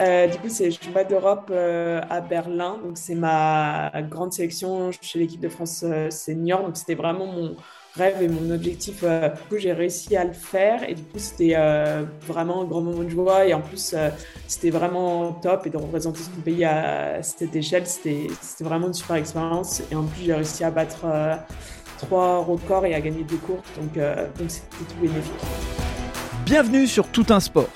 Euh, du coup, c'est championnat d'Europe euh, à Berlin. Donc, c'est ma grande sélection chez l'équipe de France euh, senior. Donc, c'était vraiment mon rêve et mon objectif. du coup, j'ai réussi à le faire. Et du coup, c'était vraiment un grand moment de joie. Et en plus, c'était vraiment top. Et de représenter son pays à cette échelle, c'était vraiment une super expérience. Et en plus, j'ai réussi à battre trois records et à gagner deux courses. Donc, donc c'était tout bénéfique. Bienvenue sur Tout un sport.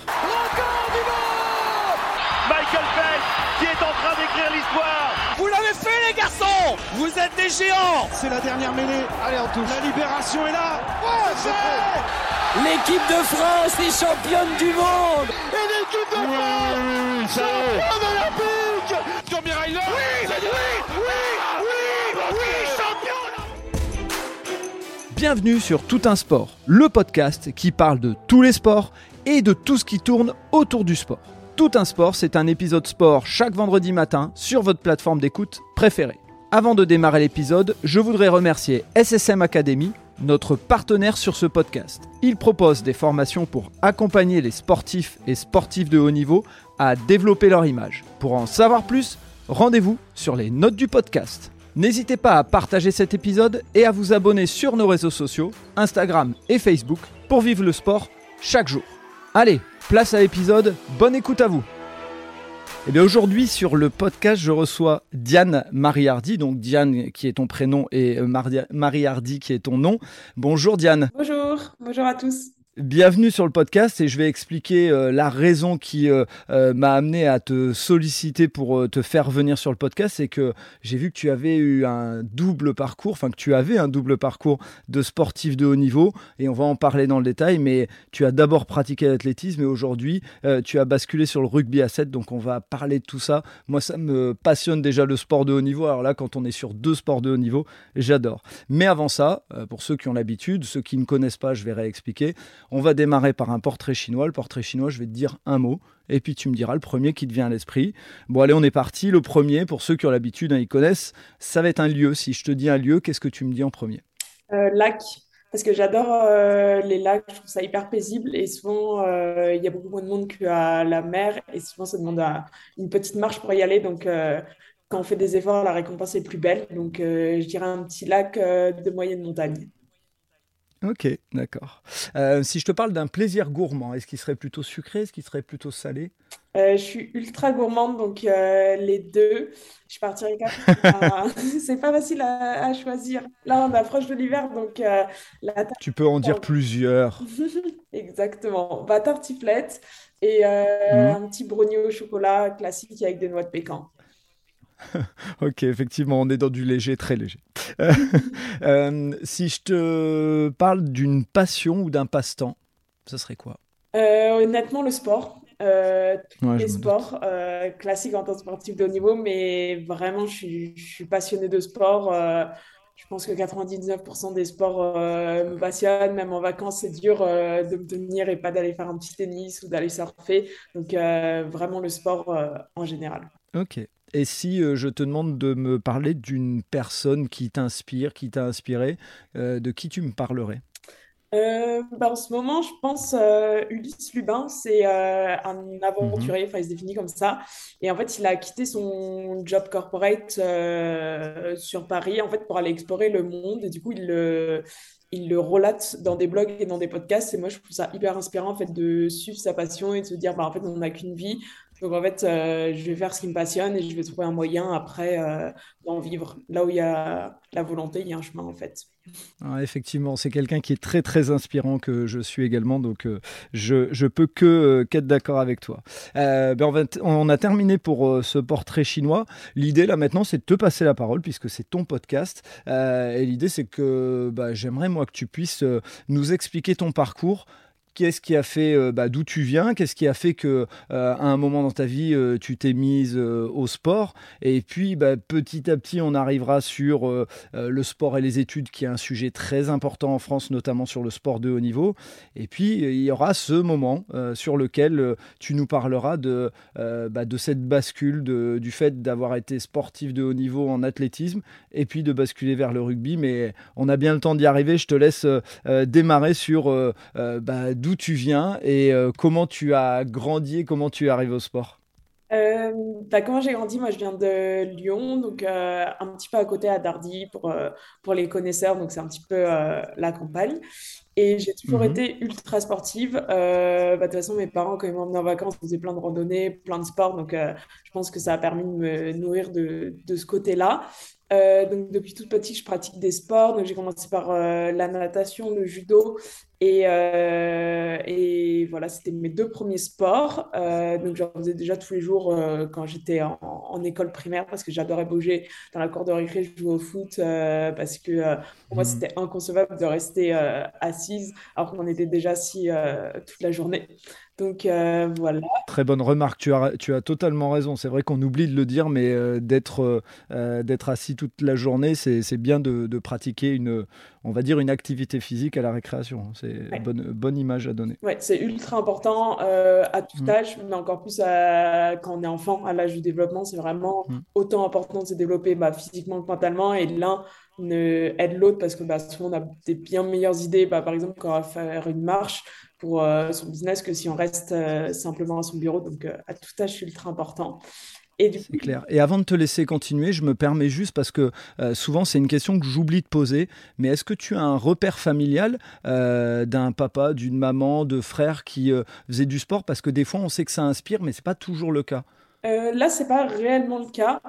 Vous êtes des géants. C'est la dernière mêlée. Allez, on touche. La libération est là. L'équipe de France est championne du monde. Et l'équipe de France championne olympique. Tommy Ryder Oui, oui, oui, oui, oui, champion Bienvenue sur Tout un sport, le podcast qui parle de tous les sports et de tout ce qui tourne autour du sport. Tout un sport, c'est un épisode sport chaque vendredi matin sur votre plateforme d'écoute préférée. Avant de démarrer l'épisode, je voudrais remercier SSM Academy, notre partenaire sur ce podcast. Il propose des formations pour accompagner les sportifs et sportifs de haut niveau à développer leur image. Pour en savoir plus, rendez-vous sur les notes du podcast. N'hésitez pas à partager cet épisode et à vous abonner sur nos réseaux sociaux, Instagram et Facebook, pour vivre le sport chaque jour. Allez, place à l'épisode, bonne écoute à vous. Et eh bien aujourd'hui sur le podcast, je reçois Diane Mariardi, donc Diane qui est ton prénom et euh, Mariardi qui est ton nom. Bonjour Diane. Bonjour, bonjour à tous. Bienvenue sur le podcast et je vais expliquer euh, la raison qui euh, euh, m'a amené à te solliciter pour te faire venir sur le podcast. C'est que j'ai vu que tu avais eu un double parcours, enfin que tu avais un double parcours de sportif de haut niveau et on va en parler dans le détail. Mais tu as d'abord pratiqué l'athlétisme et aujourd'hui tu as basculé sur le rugby à 7. Donc on va parler de tout ça. Moi, ça me passionne déjà le sport de haut niveau. Alors là, quand on est sur deux sports de haut niveau, j'adore. Mais avant ça, pour ceux qui ont l'habitude, ceux qui ne connaissent pas, je vais réexpliquer. On va démarrer par un portrait chinois. Le portrait chinois, je vais te dire un mot, et puis tu me diras le premier qui te vient à l'esprit. Bon, allez, on est parti. Le premier, pour ceux qui ont l'habitude, hein, ils connaissent, ça va être un lieu. Si je te dis un lieu, qu'est-ce que tu me dis en premier? Euh, Lac. Parce que j'adore euh, les lacs, je trouve ça hyper paisible et souvent euh, il y a beaucoup moins de monde qu'à la mer et souvent ça demande une petite marche pour y aller. Donc quand on fait des efforts, la récompense est plus belle. Donc je dirais un petit lac de moyenne montagne. Ok, d'accord. Euh, si je te parle d'un plaisir gourmand, est-ce qu'il serait plutôt sucré, est-ce qu'il serait plutôt salé? Euh, Je suis ultra gourmande, donc euh, les deux. Je partirais C'est pas facile à, choisir. Là, on approche de l'hiver, donc la Tu peux en dire plusieurs. Exactement. Bah, tartiflette et mmh. un petit brownie au chocolat classique avec des noix de pécan. ok, effectivement, on est dans du léger, très léger. Euh, euh, si je te parle d'une passion ou d'un passe-temps, ce serait quoi? Euh, Honnêtement, le sport. les sports classiques en tant que sportif de haut niveau, mais vraiment, je suis, je suis passionnée de sport. je pense que 99% des sports me passionnent. Même en vacances, c'est dur de me tenir et pas d'aller faire un petit tennis ou d'aller surfer. Donc, vraiment, le sport en général. Ok. Et si euh, je te demande de me parler d'une personne qui t'inspire, qui t'a inspiré, euh, de qui tu me parlerais? Euh, bah, en ce moment, je pense Ulysse Lubin, c'est un aventurier, mhm. enfin il se définit comme ça. Et en fait, il a quitté son job corporate sur Paris en fait pour aller explorer le monde. Et du coup, il le, il le relate dans des blogs et dans des podcasts. Et moi, je trouve ça hyper inspirant en fait de suivre sa passion et de se dire, bah, en fait, on n'a qu'une vie. Donc en fait, euh, je vais faire ce qui me passionne et je vais trouver un moyen après euh, d'en vivre. Là où il y a la volonté, il y a un chemin en fait. effectivement, c'est quelqu'un qui est très très inspirant que je suis également, donc euh, je, je peux que qu'être d'accord avec toi. Ben on, on, a terminé pour ce portrait chinois. L'idée là maintenant, c'est de te passer la parole puisque c'est ton podcast. et l'idée, c'est que bah, j'aimerais moi que tu puisses nous expliquer ton parcours qu'est-ce qui a fait, euh, bah, d'où tu viens, qu'est-ce qui a fait que euh, à un moment dans ta vie euh, tu t'es mise au sport, et puis bah, petit à petit on arrivera sur le sport et les études, qui est un sujet très important en France, notamment sur le sport de haut niveau, et puis il y aura ce moment sur lequel tu nous parleras de, bah, de cette bascule, du fait d'avoir été sportif de haut niveau en athlétisme, et puis de basculer vers le rugby, mais on a bien le temps d'y arriver. Je te laisse démarrer sur bah, d'où tu viens et euh, comment tu as grandi comment tu es arrivé au sport? Euh, bah, comment j'ai grandi, moi je viens de Lyon, donc euh, un petit peu à côté à Dardy pour, euh, pour les connaisseurs, donc c'est un petit peu la campagne. Et j'ai toujours Mhm. été ultra sportive. Bah, de toute façon, mes parents, quand ils m'emmenaient en vacances, ils faisaient plein de randonnées, plein de sports, donc je pense que ça a permis de me nourrir de, de ce côté-là. Euh, donc depuis toute petite, je pratique des sports. Donc j'ai commencé par euh, la natation, le judo. Et, euh, et voilà, c'était mes deux premiers sports. Donc j'en faisais déjà tous les jours quand j'étais en, en école primaire parce que j'adorais bouger. Dans la cour de récré, je jouais au foot parce que pour moi, Mhm. c'était inconcevable de rester assise alors qu'on était déjà assis toute la journée. Donc euh, voilà. Très bonne remarque, tu as, tu as totalement raison. C'est vrai qu'on oublie de le dire, mais euh, d'être euh, d'être assis toute la journée, c'est bien de, de pratiquer une, on va dire, une activité physique à la récréation. C'est Ouais. bonne, bonne image à donner. Ouais, c'est ultra important à tout Mm, âge, mais encore plus à- quand on est enfant, à l'âge du développement. C'est vraiment mm. autant important de se développer bah, physiquement que mentalement et l'un ne aide l'autre parce que bah, souvent on a des bien meilleures idées, bah, par exemple, quand on va faire une marche pour euh, son business que si on reste euh, simplement à son bureau. Donc, euh, à tout âge, c'est ultra important. Et du C'est coup, clair. Et avant de te laisser continuer, je me permets juste parce que souvent c'est une question que j'oublie de poser, mais est-ce que tu as un repère familial d'un papa, d'une maman, de frères qui faisaient du sport? Parce que des fois on sait que ça inspire, mais c'est pas toujours le cas. euh, là, c'est pas réellement le cas.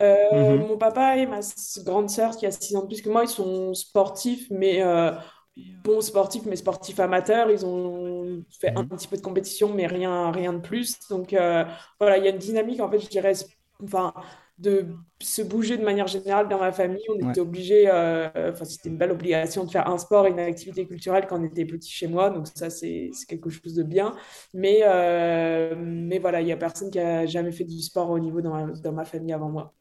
Euh, Mhm, mon papa et ma grande sœur, qui a 6 ans de plus que moi, ils sont sportifs, mais euh, bons sportifs, mais sportifs amateurs. Ils ont fait un mhm. petit peu de compétition, mais rien, rien de plus. Donc euh, voilà, il y a une dynamique, en fait, je dirais, enfin, de se bouger de manière générale dans ma famille. On Ouais, était obligés, euh, enfin, c'était une belle obligation de faire un sport et une activité culturelle quand on était petit chez moi. Donc ça, c'est quelque chose de bien. Mais, mais voilà, il n'y a personne qui a jamais fait du sport au niveau dans ma, dans ma famille avant moi.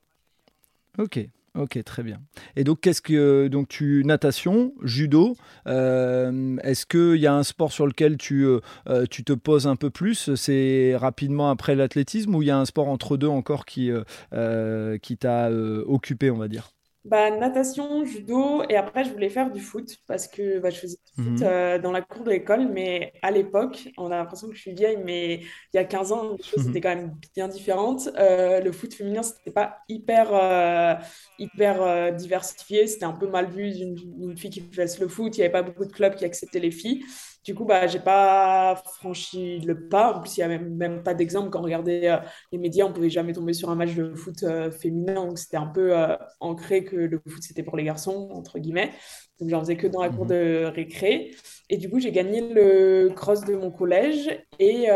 Ok. Ok, très bien. Et donc, qu'est-ce que donc tu natation, judo. euh, est-ce qu'il y a un sport sur lequel tu euh, euh, tu te poses un peu plus? C'est rapidement après l'athlétisme ou il y a un sport entre deux encore qui euh, euh, qui t'a euh, occupé, on va dire? Bah, natation, judo, et après je voulais faire du foot parce que bah, je faisais du foot Mhm. euh, dans la cour de l'école, mais à l'époque, on a l'impression que je suis vieille, mais il y a 15 ans, les choses étaient quand même bien différentes. Euh, le foot féminin, c'était pas hyper, euh, hyper diversifié, c'était un peu mal vu d'une fille qui fasse le foot, il n'y avait pas beaucoup de clubs qui acceptaient les filles. Du coup, bah, j'ai pas franchi le pas. En plus, il n'y a même, même pas d'exemple. Quand on regardait euh, les médias, on pouvait jamais tomber sur un match de foot euh, féminin. Donc, c'était un peu euh, ancré que le foot, c'était pour les garçons, entre guillemets. Donc, j'en faisais que dans la cour Mhm. de récré. Et du coup, j'ai gagné le cross de mon collège. Et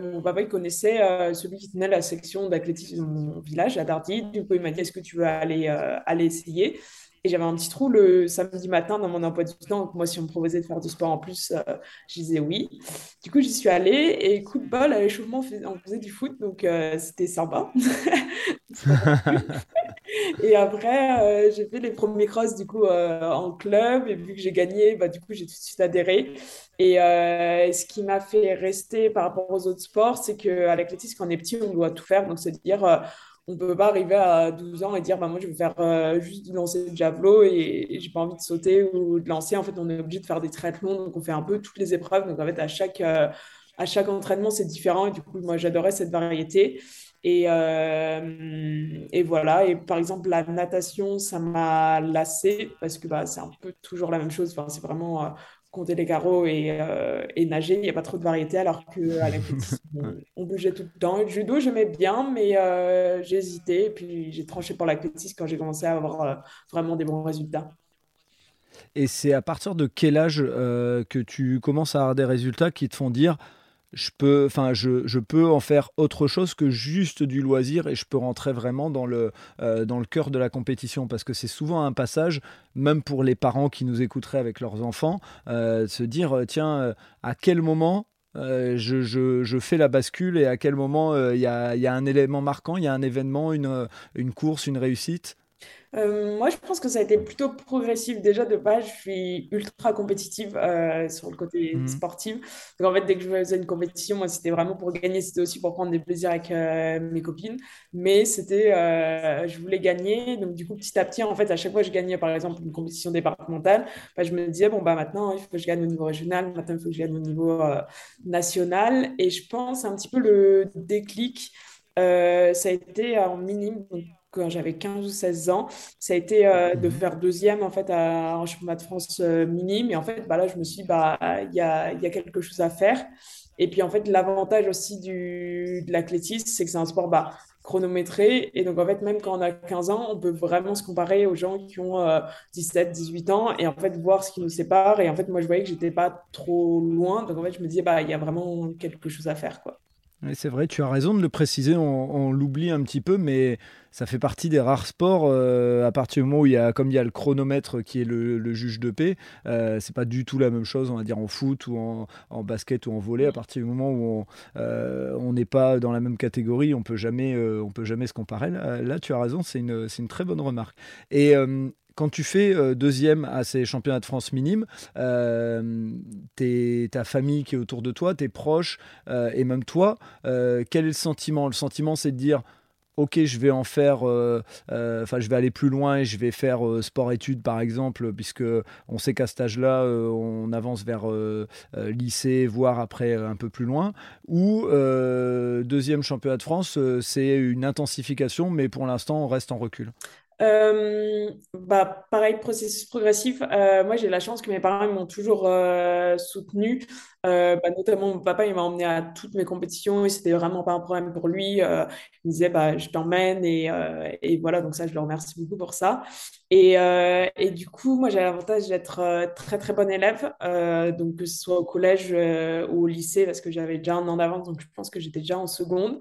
mon papa, il connaissait celui qui tenait la section d'athlétisme de mon village, à Dardy. Du coup, il m'a dit, est-ce que tu veux aller, aller essayer? Et j'avais un petit trou le samedi matin dans mon emploi du temps. Donc, moi, si on me proposait de faire du sport en plus, euh, je disais oui. Du coup, j'y suis allée. Et coup de bol, à l'échauffement, on faisait du foot. Donc, euh, c'était sympa. Et après, euh, j'ai fait les premiers crosses du coup euh, en club et vu que j'ai gagné, bah, du coup j'ai tout de suite adhéré. Et ce qui m'a fait rester par rapport aux autres sports, c'est qu'à l'athlétisme, quand on est petit, on doit tout faire. Donc c'est dire, on ne peut pas arriver à 12 ans et dire, bah, moi je veux faire euh, juste du lancer de javelot et, et j'ai pas envie de sauter ou de lancer. En fait, on est obligé de faire des triathlons, donc on fait un peu toutes les épreuves. Donc en fait, à chaque, euh, à chaque entraînement, c'est différent. Et du coup, moi j'adorais cette variété. Et, euh, et voilà. Et par exemple, la natation, ça m'a lassée parce que bah, c'est un peu toujours la même chose. Enfin, c'est vraiment compter les carreaux et, euh, et nager. Il n'y a pas trop de variété alors qu'à l'athlétisme, on, on bougeait tout le temps. Et le judo, j'aimais bien, mais euh, j'ai hésité. Et puis j'ai tranché pour l'athlétisme quand j'ai commencé à avoir euh, vraiment des bons résultats. Et c'est à partir de quel âge que tu commences à avoir des résultats qui te font dire je peux, enfin, je, je peux en faire autre chose que juste du loisir et je peux rentrer vraiment dans le, euh, dans le cœur de la compétition parce que c'est souvent un passage, même pour les parents qui nous écouteraient avec leurs enfants, euh, se dire euh, tiens, à quel moment je, je- je fais la bascule et à quel moment il y a, y a un élément marquant, il y a un événement, une, une course, une réussite. Euh, moi, je pense que ça a été plutôt progressif. Déjà, de base, je suis ultra compétitive euh, sur le côté Mhm. sportif. Donc, en fait, dès que je faisais une compétition, moi, c'était vraiment pour gagner. C'était aussi pour prendre des plaisirs avec euh, mes copines. Mais c'était, je voulais gagner. Donc, du coup, petit à petit, en fait, à chaque fois que je gagnais, par exemple, une compétition départementale, bah, je me disais, bon, bah, maintenant, il faut que je gagne au niveau régional. Maintenant, il faut que je gagne au niveau national. Et je pense un petit peu le déclic. ça a été en minime, quand j'avais 15 ou 16 ans. Ça a été de Mhm. faire deuxième en fait à un championnat de France minime. Et en fait, bah, là, je me suis dit, bah, il y a, y a quelque chose à faire. Et puis en fait, l'avantage aussi du, de l'athlétisme, c'est que c'est un sport bah, chronométré. Et donc en fait, même quand on a 15 ans, on peut vraiment se comparer aux gens qui ont 17, 18 ans et en fait voir ce qui nous sépare. Et en fait, moi, je voyais que j'étais pas trop loin. Donc en fait, je me disais, bah, il y a vraiment quelque chose à faire, quoi. C'est vrai, tu as raison de le préciser, on, on l'oublie un petit peu, mais ça fait partie des rares sports euh, à partir du moment où il y a, comme il y a le chronomètre qui est le, le juge de paix, euh, c'est pas du tout la même chose, on va dire en foot ou en, en basket ou en volley. À partir du moment où on euh, on n'est pas dans la même catégorie, on peut jamais, euh, on peut jamais se comparer. Là, là, tu as raison, c'est une, une très bonne remarque. Et quand tu fais euh, deuxième à ces championnats de France minimes, euh, ta famille qui est autour de toi, tes proches euh, et même toi, euh, quel est le sentiment? Le sentiment, c'est de dire Ok, je vais en faire, je vais aller plus loin et je vais faire sport-études par exemple, puisque on sait qu'à cet âge-là, on avance vers lycée, voire après un peu plus loin. Ou deuxième championnat de France, c'est une intensification, mais pour l'instant, on reste en recul. Euh, bah, pareil, processus progressif. Euh, moi, j'ai la chance que mes parents m'ont toujours euh, soutenu. Euh, bah, notamment, mon papa, il m'a emmené à toutes mes compétitions et c'était vraiment pas un problème pour lui. Euh, il me disait, bah, je t'emmène et, euh, et voilà. Donc ça, je le remercie beaucoup pour ça. Et, et du coup, moi, j'ai l'avantage d'être très, très bonne élève. Donc, que ce soit au collège ou au lycée, parce que j'avais déjà un an d'avance. Donc, je pense que j'étais déjà en seconde.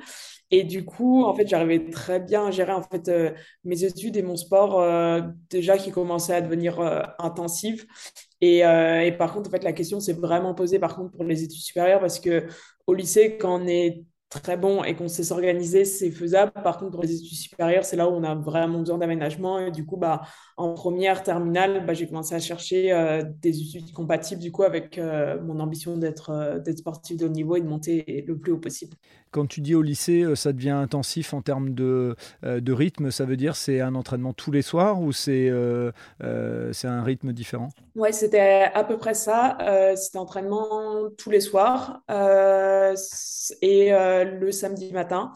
Et du coup, en fait, j'arrivais très bien à gérer en fait, mes études et mon sport déjà qui commençait à devenir euh, intensif. Et, euh, et par contre, en fait, la question s'est vraiment posée par contre pour les études supérieures parce que au lycée, quand on est très bon et qu'on sait s'organiser, c'est faisable. Par contre, pour les études supérieures, c'est là où on a vraiment besoin d'aménagement. Et du coup, bah, en première terminale, bah, j'ai commencé à chercher euh, des études compatibles du coup avec euh, mon ambition d'être d'être sportif de haut niveau et de monter le plus haut possible. Quand tu dis au lycée, euh, ça devient intensif en termes de, euh, de rythme, ça veut dire c'est un entraînement tous les soirs ou c'est euh, euh, un rythme différent? Ouais, c'était à peu près ça. Euh, c'était entraînement tous les soirs et le samedi matin.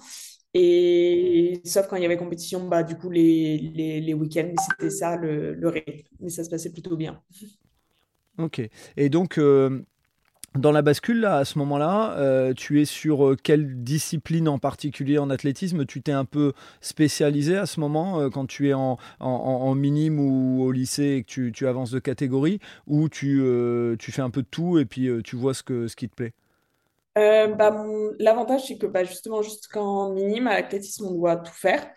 Et sauf quand il y avait compétition, bah, du coup, les, les, les week-ends, c'était ça le, le rythme. Mais ça se passait plutôt bien. Ok. Et donc, euh, dans la bascule, là, à ce moment-là, euh, tu es sur euh, quelle discipline en particulier en athlétisme? Tu t'es un peu spécialisé à ce moment, euh, quand tu es en, en, minime ou au lycée et que tu, tu avances de catégorie, ou tu, tu fais un peu de tout et puis tu vois ce, que, ce qui te plaît? Bah, l'avantage, c'est que bah, justement, jusqu'en minime, à l'athlétisme, on doit tout faire.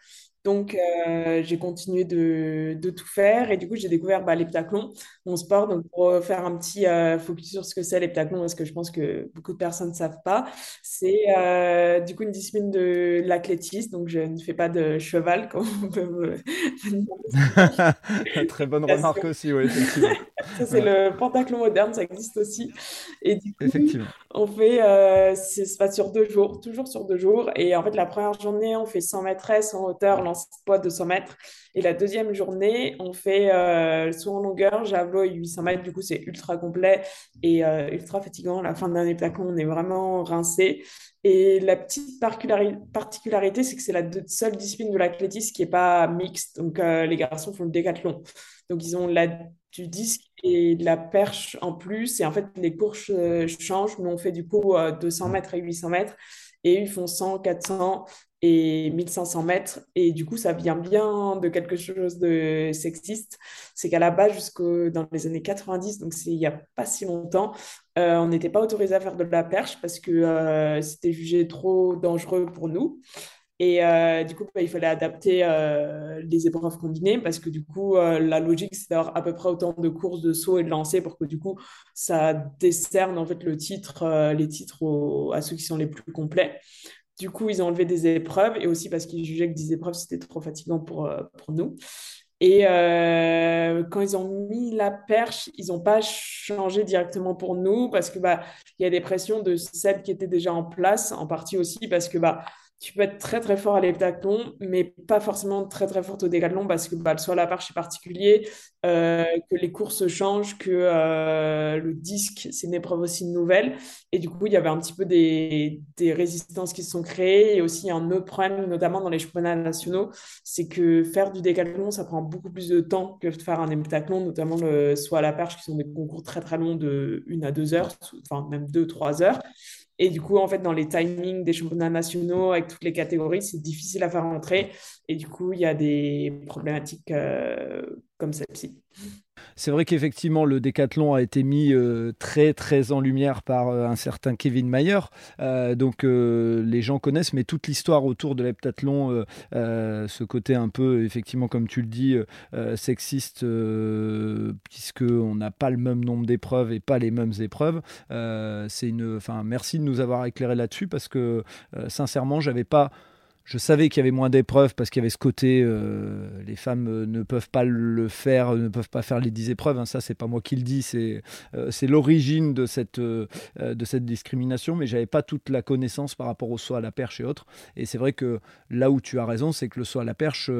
Donc, euh, j'ai continué de, de tout faire. Et du coup, j'ai découvert bah, l'heptathlon, mon sport. Donc, pour faire un petit euh, focus sur ce que c'est l'heptathlon, parce que je pense que beaucoup de personnes ne savent pas, c'est euh, du coup une discipline de l'athlétisme. Donc, je ne fais pas de cheval, comme on peut me. Très bonne remarque aussi, oui, effectivement. Ça, c'est Ouais, le pentathlon moderne, ça existe aussi. Et du coup, effectivement. on fait, c'est- ça se passe sur deux jours, toujours sur deux jours. Et en fait, la première journée, on fait 100 mètres en hauteur, poids de 100 mètres. Et la deuxième journée, on fait euh, saut en longueur, javelot et 800 mètres. Du coup, c'est ultra complet et euh, ultra fatigant. La fin de l'année plaquon, on est vraiment rincé. Et la petite particulari- particularité, c'est que c'est la seule discipline de l'athlétisme qui n'est pas mixte. Donc, euh, les garçons font le décathlon. Donc, ils ont la, du disque et de la perche en plus. Et en fait, les courses euh, changent. Nous, on fait du coup euh, 200 mètres et 800 mètres. Et ils font 100, 400 et 1500 mètres. Et du coup, ça vient bien de quelque chose de sexiste. C'est qu'à la base, jusqu'au dans les années 90, donc c'est il n'y a pas si longtemps, euh, on n'était pas autorisé à faire de la perche parce que euh, c'était jugé trop dangereux pour nous. Et euh, du coup, bah, il fallait adapter les épreuves combinées parce que du coup, la logique, c'est d'avoir à peu près autant de courses de saut et de lancer pour que du coup, ça décerne en fait le titre, les titres aux- à ceux qui sont les plus complets. Du coup, ils ont enlevé des épreuves et aussi parce qu'ils jugeaient que 10 épreuves, c'était trop fatigant pour, euh, pour nous. Et euh, quand ils ont mis la perche, ils n'ont pas changé directement pour nous parce que bah, il y a des pressions de celles qui étaient déjà en place, en partie aussi parce que bah, tu peux être très très fort à l'heptathlon, mais pas forcément très très fort au décathlon parce que bah, le la perche est particulier, euh, que les courses changent, que euh, le disque c'est une épreuve aussi nouvelle. Et du coup, il y avait un petit peu des, résistances qui se sont créées. Et aussi un autre problème, notamment dans les championnats nationaux, c'est que faire du décathlon, ça prend beaucoup plus de temps que de faire un heptathlon, notamment le la perche qui sont des concours très très longs de 1 à 2 heures, enfin même 2-3 heures. Et du coup, en fait, dans les timings des championnats nationaux, avec toutes les catégories, c'est difficile à faire rentrer. Et du coup, il y a des problématiques euh, comme celle-ci. C'est vrai qu'effectivement, le décathlon a été mis euh, très très en lumière par euh, un certain Kevin Mayer. Euh, donc les gens connaissent, mais toute l'histoire autour de l'heptathlon, ce côté un peu, effectivement, comme tu le dis, sexiste, puisqu'on n'a pas le même nombre d'épreuves et pas les mêmes épreuves. c'est une, merci de nous avoir éclairé là-dessus parce que sincèrement, j'avais pas je savais qu'il y avait moins d'épreuves parce qu'il y avait ce côté, euh, les femmes euh, ne peuvent pas le faire, ne peuvent pas faire les 10 épreuves. Hein. Ça, c'est pas moi qui le dis, c'est euh, l'origine de cette, discrimination, mais j'avais pas toute la connaissance par rapport au saut à la perche et autres. Et c'est vrai que là où tu as raison, c'est que le saut à la perche,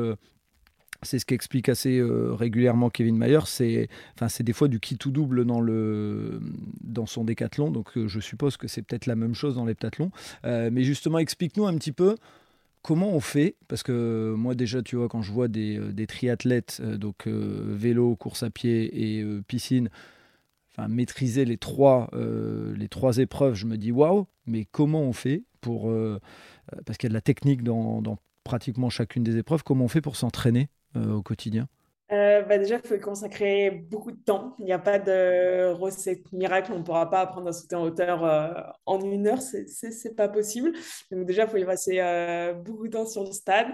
c'est ce qu'explique assez régulièrement Kevin Mayer. C'est enfin, des fois du qui tout double dans, le, dans son décathlon. Donc je suppose que c'est peut-être la même chose dans l'heptathlon. mais justement, explique-nous un petit peu comment on fait Parce que moi déjà, tu vois, quand je vois des, euh, triathlètes, euh, donc euh, vélo, course à pied et piscine, enfin maîtriser les trois, épreuves, je me dis waouh, mais comment on fait pour parce qu'il y a de la technique dans, pratiquement chacune des épreuves, comment on fait pour s'entraîner au quotidien? Euh, bah déjà, il faut y consacrer beaucoup de temps. Il n'y a pas de recette miracle. On ne pourra pas apprendre à sauter en hauteur euh, en une heure. Ce n'est pas possible. Donc déjà, il faut y passer euh, beaucoup de temps sur le stade.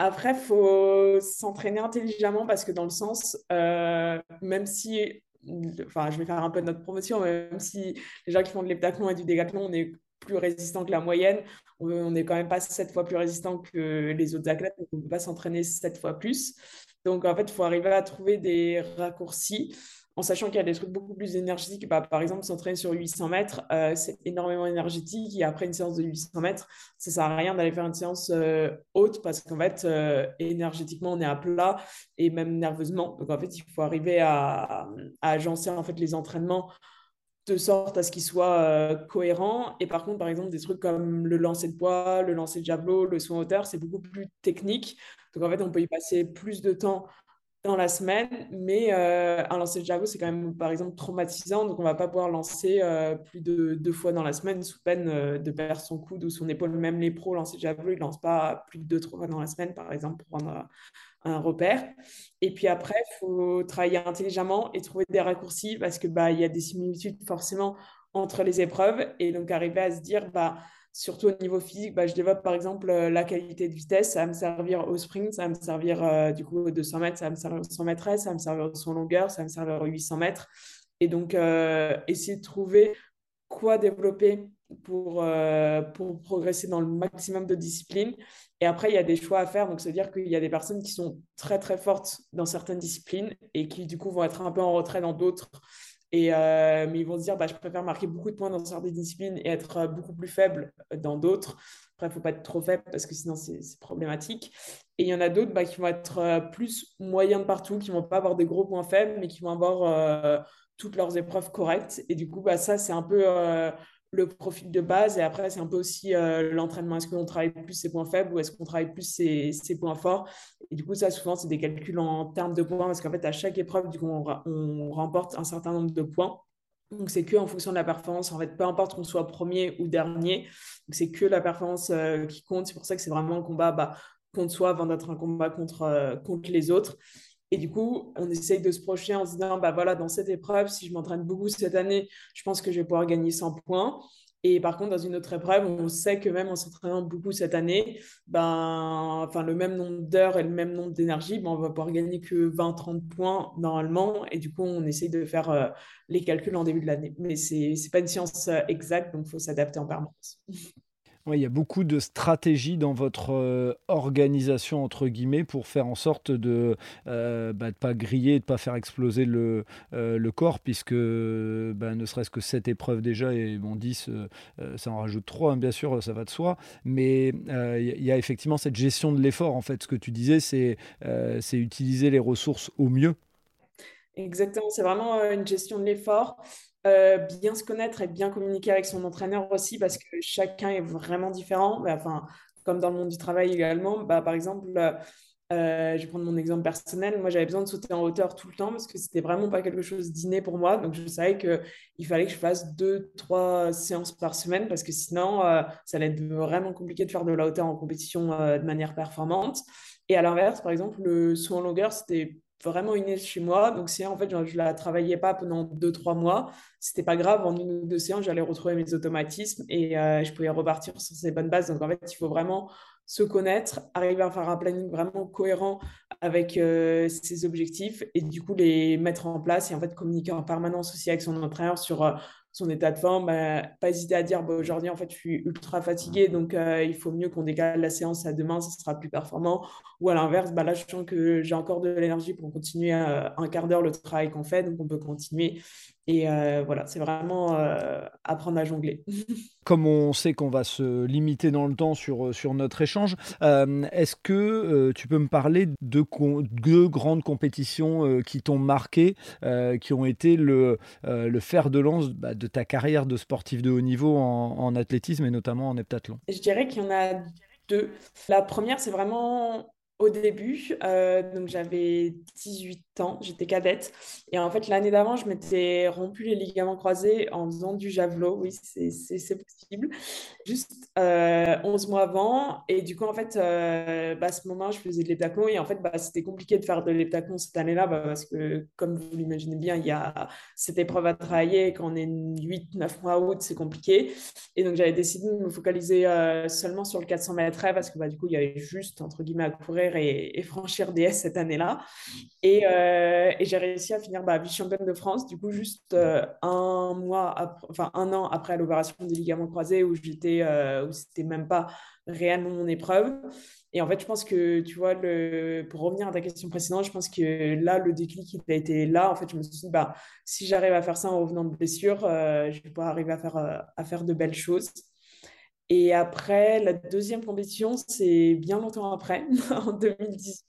Après, il faut s'entraîner intelligemment parce que dans le sens, même si, enfin, je vais faire un peu de notre promotion, même si les gens qui font de l'heptathlon et du décathlon, on est plus résistant que la moyenne, on n'est quand même pas sept fois plus résistant que les autres athlètes, on ne peut pas s'entraîner sept fois plus. Donc, en fait, il faut arriver à trouver des raccourcis en sachant qu'il y a des trucs beaucoup plus énergétiques. Bah, par exemple, s'entraîner sur 800 mètres, euh, c'est énormément énergétique. Et après une séance de 800 mètres, ça ne sert à rien d'aller faire une séance euh, haute parce qu'en fait, euh, énergétiquement, on est à plat et même nerveusement. Donc, en fait, il faut arriver à, à agencer en fait, les entraînements de sorte à ce qu'ils soient cohérents. Et par contre, par exemple, des trucs comme le lancer de poids, le lancer de javelot, le en hauteur, c'est beaucoup plus technique. Donc en fait, on peut y passer plus de temps dans la semaine, mais euh, un lancer de javelot, c'est quand même par exemple traumatisant, donc on va pas pouvoir lancer euh, plus de deux fois dans la semaine sous peine euh, de perdre son coude ou son épaule. Même les pros lancer de javelot, ils lancent pas plus de deux trois fois dans la semaine, par exemple, pour prendre un repère. Et puis après, il faut travailler intelligemment et trouver des raccourcis parce que bah y a des similitudes forcément entre les épreuves et donc arriver à se dire bah surtout au niveau physique, bah, je développe par exemple euh, la qualité de vitesse, ça va me servir au sprint, ça va me servir euh, du coup au 200 mètres, ça va me servir au 100 mètres, ça va me servir au 100 longueur, ça va me servir au 800 mètres. Et donc, euh, essayer de trouver quoi développer pour, pour progresser dans le maximum de disciplines. Et après, il y a des choix à faire. Donc, c'est-à-dire qu'il y a des personnes qui sont très, très fortes dans certaines disciplines et qui, du coup, vont être un peu en retrait dans d'autres euh, mais ils vont se dire, bah, je préfère marquer beaucoup de points dans certaines disciplines et être euh, beaucoup plus faible dans d'autres. Après, il ne faut pas être trop faible parce que sinon, c'est problématique. Et il y en a d'autres bah, qui vont être euh, plus moyens de partout, qui ne vont pas avoir des gros points faibles, mais qui vont avoir toutes leurs épreuves correctes. Et du coup, bah, ça, c'est un peu le profil de base. Et après, c'est un peu aussi euh, l'entraînement. Est-ce qu'on travaille plus ses points faibles ou est-ce qu'on travaille plus ses, points forts? Et du coup, ça, souvent, c'est des calculs en termes de points parce qu'en fait, à chaque épreuve, on, remporte un certain nombre de points. Donc, c'est que en fonction de la performance. En fait, peu importe qu'on soit premier ou dernier. C'est que la performance euh, qui compte. C'est pour ça que c'est vraiment un combat bah, contre soi avant d'être un combat contre, euh, contre les autres. Et du coup, on essaye de se projeter en se disant, bah voilà, dans cette épreuve, si je m'entraîne beaucoup cette année, je pense que je vais pouvoir gagner 100 points. Et par contre, dans une autre épreuve, on sait que même en s'entraînant beaucoup cette année, ben, enfin, le même nombre d'heures et le même nombre d'énergie, ben, on va pouvoir gagner que 20-30 points normalement. Et du coup, on essaye de faire euh, les calculs en début de l'année. Mais ce n'est pas une science euh, exacte, donc il faut s'adapter en permanence. il y a beaucoup de stratégies dans votre euh, organisation, entre guillemets, pour faire en sorte de ne euh, bah, pas griller, de ne pas faire exploser le, euh, corps, puisque bah, ne serait-ce que cette épreuve déjà, et bon, 10, ça en rajoute 3, hein, bien sûr, ça va de soi, mais il y a effectivement cette gestion de l'effort. En fait, ce que tu disais, c'est utiliser les ressources au mieux. Exactement, c'est vraiment une gestion de l'effort. Euh, bien se connaître et bien communiquer avec son entraîneur aussi parce que chacun est vraiment différent. Bah, enfin, comme dans le monde du travail également, bah, par exemple, euh, je vais prendre mon exemple personnel. Moi, j'avais besoin de sauter en hauteur tout le temps parce que c'était vraiment pas quelque chose d'inné pour moi. Donc, je savais qu'il fallait que je fasse deux, trois séances par semaine parce que sinon, euh, ça allait être vraiment compliqué de faire de la hauteur en compétition de manière performante. Et à l'inverse, par exemple, le saut en longueur, c'était vraiment innée chez moi. Donc, si en fait, je ne la travaillais pas pendant deux, trois mois, c'était pas grave. En une ou deux séances, j'allais retrouver mes automatismes et euh, je pouvais repartir sur ces bonnes bases. Donc, en fait, il faut vraiment se connaître, arriver à faire un planning vraiment cohérent avec euh, ses objectifs et du coup les mettre en place et en fait communiquer en permanence aussi avec son entraîneur sur euh, son état de forme, bah, pas hésiter à dire bah, aujourd'hui en fait je suis ultra fatigué donc euh, il faut mieux qu'on décale la séance à demain, ça sera plus performant. Ou à l'inverse, bah, là je sens que j'ai encore de l'énergie pour continuer à un quart d'heure le travail qu'on fait, donc on peut continuer. Et euh, voilà, c'est vraiment euh, apprendre à jongler. Comme on sait qu'on va se limiter dans le temps sur, sur notre échange, est-ce que tu peux me parler de deux grandes compétitions qui t'ont marqué, qui ont été le, le fer de lance bah, de ta carrière de sportif de haut niveau en, athlétisme et notamment en heptathlon? Je dirais qu'il y en a deux. La première, c'est vraiment au début. Euh, donc j'avais 18 j'étais cadette. Et en fait, l'année d'avant, je m'étais rompu les ligaments croisés en faisant du javelot. Oui, c'est possible. Juste 11 euh, mois avant. Et du coup, en fait, euh, bah, à ce moment, je faisais de l'heptathlon. Et en fait, bah, c'était compliqué de faire de l'heptathlon cette année-là bah, parce que, comme vous l'imaginez bien, il y a cette épreuve à travailler. Quand on est 8-9 mois août, c'est compliqué. Et donc, j'avais décidé de me focaliser seulement sur le 400 mètres parce que bah, du coup, il y avait juste, entre guillemets, à courir et, franchir DS cette année-là. Et, euh, et j'ai réussi à finir bah, vice-championne de France, du coup, juste euh, un mois, enfin un an après l'opération des ligaments croisés où j'étais, euh, où c'était même pas réellement mon épreuve. Et en fait, je pense que, tu vois, pour revenir à ta question précédente, je pense que là, le déclic, il a été là. En fait, je me suis dit, bah, si j'arrive à faire ça en revenant de blessure, je vais pouvoir arriver à faire, à faire de belles choses. Et après, la deuxième compétition, c'est bien longtemps après, en 2018.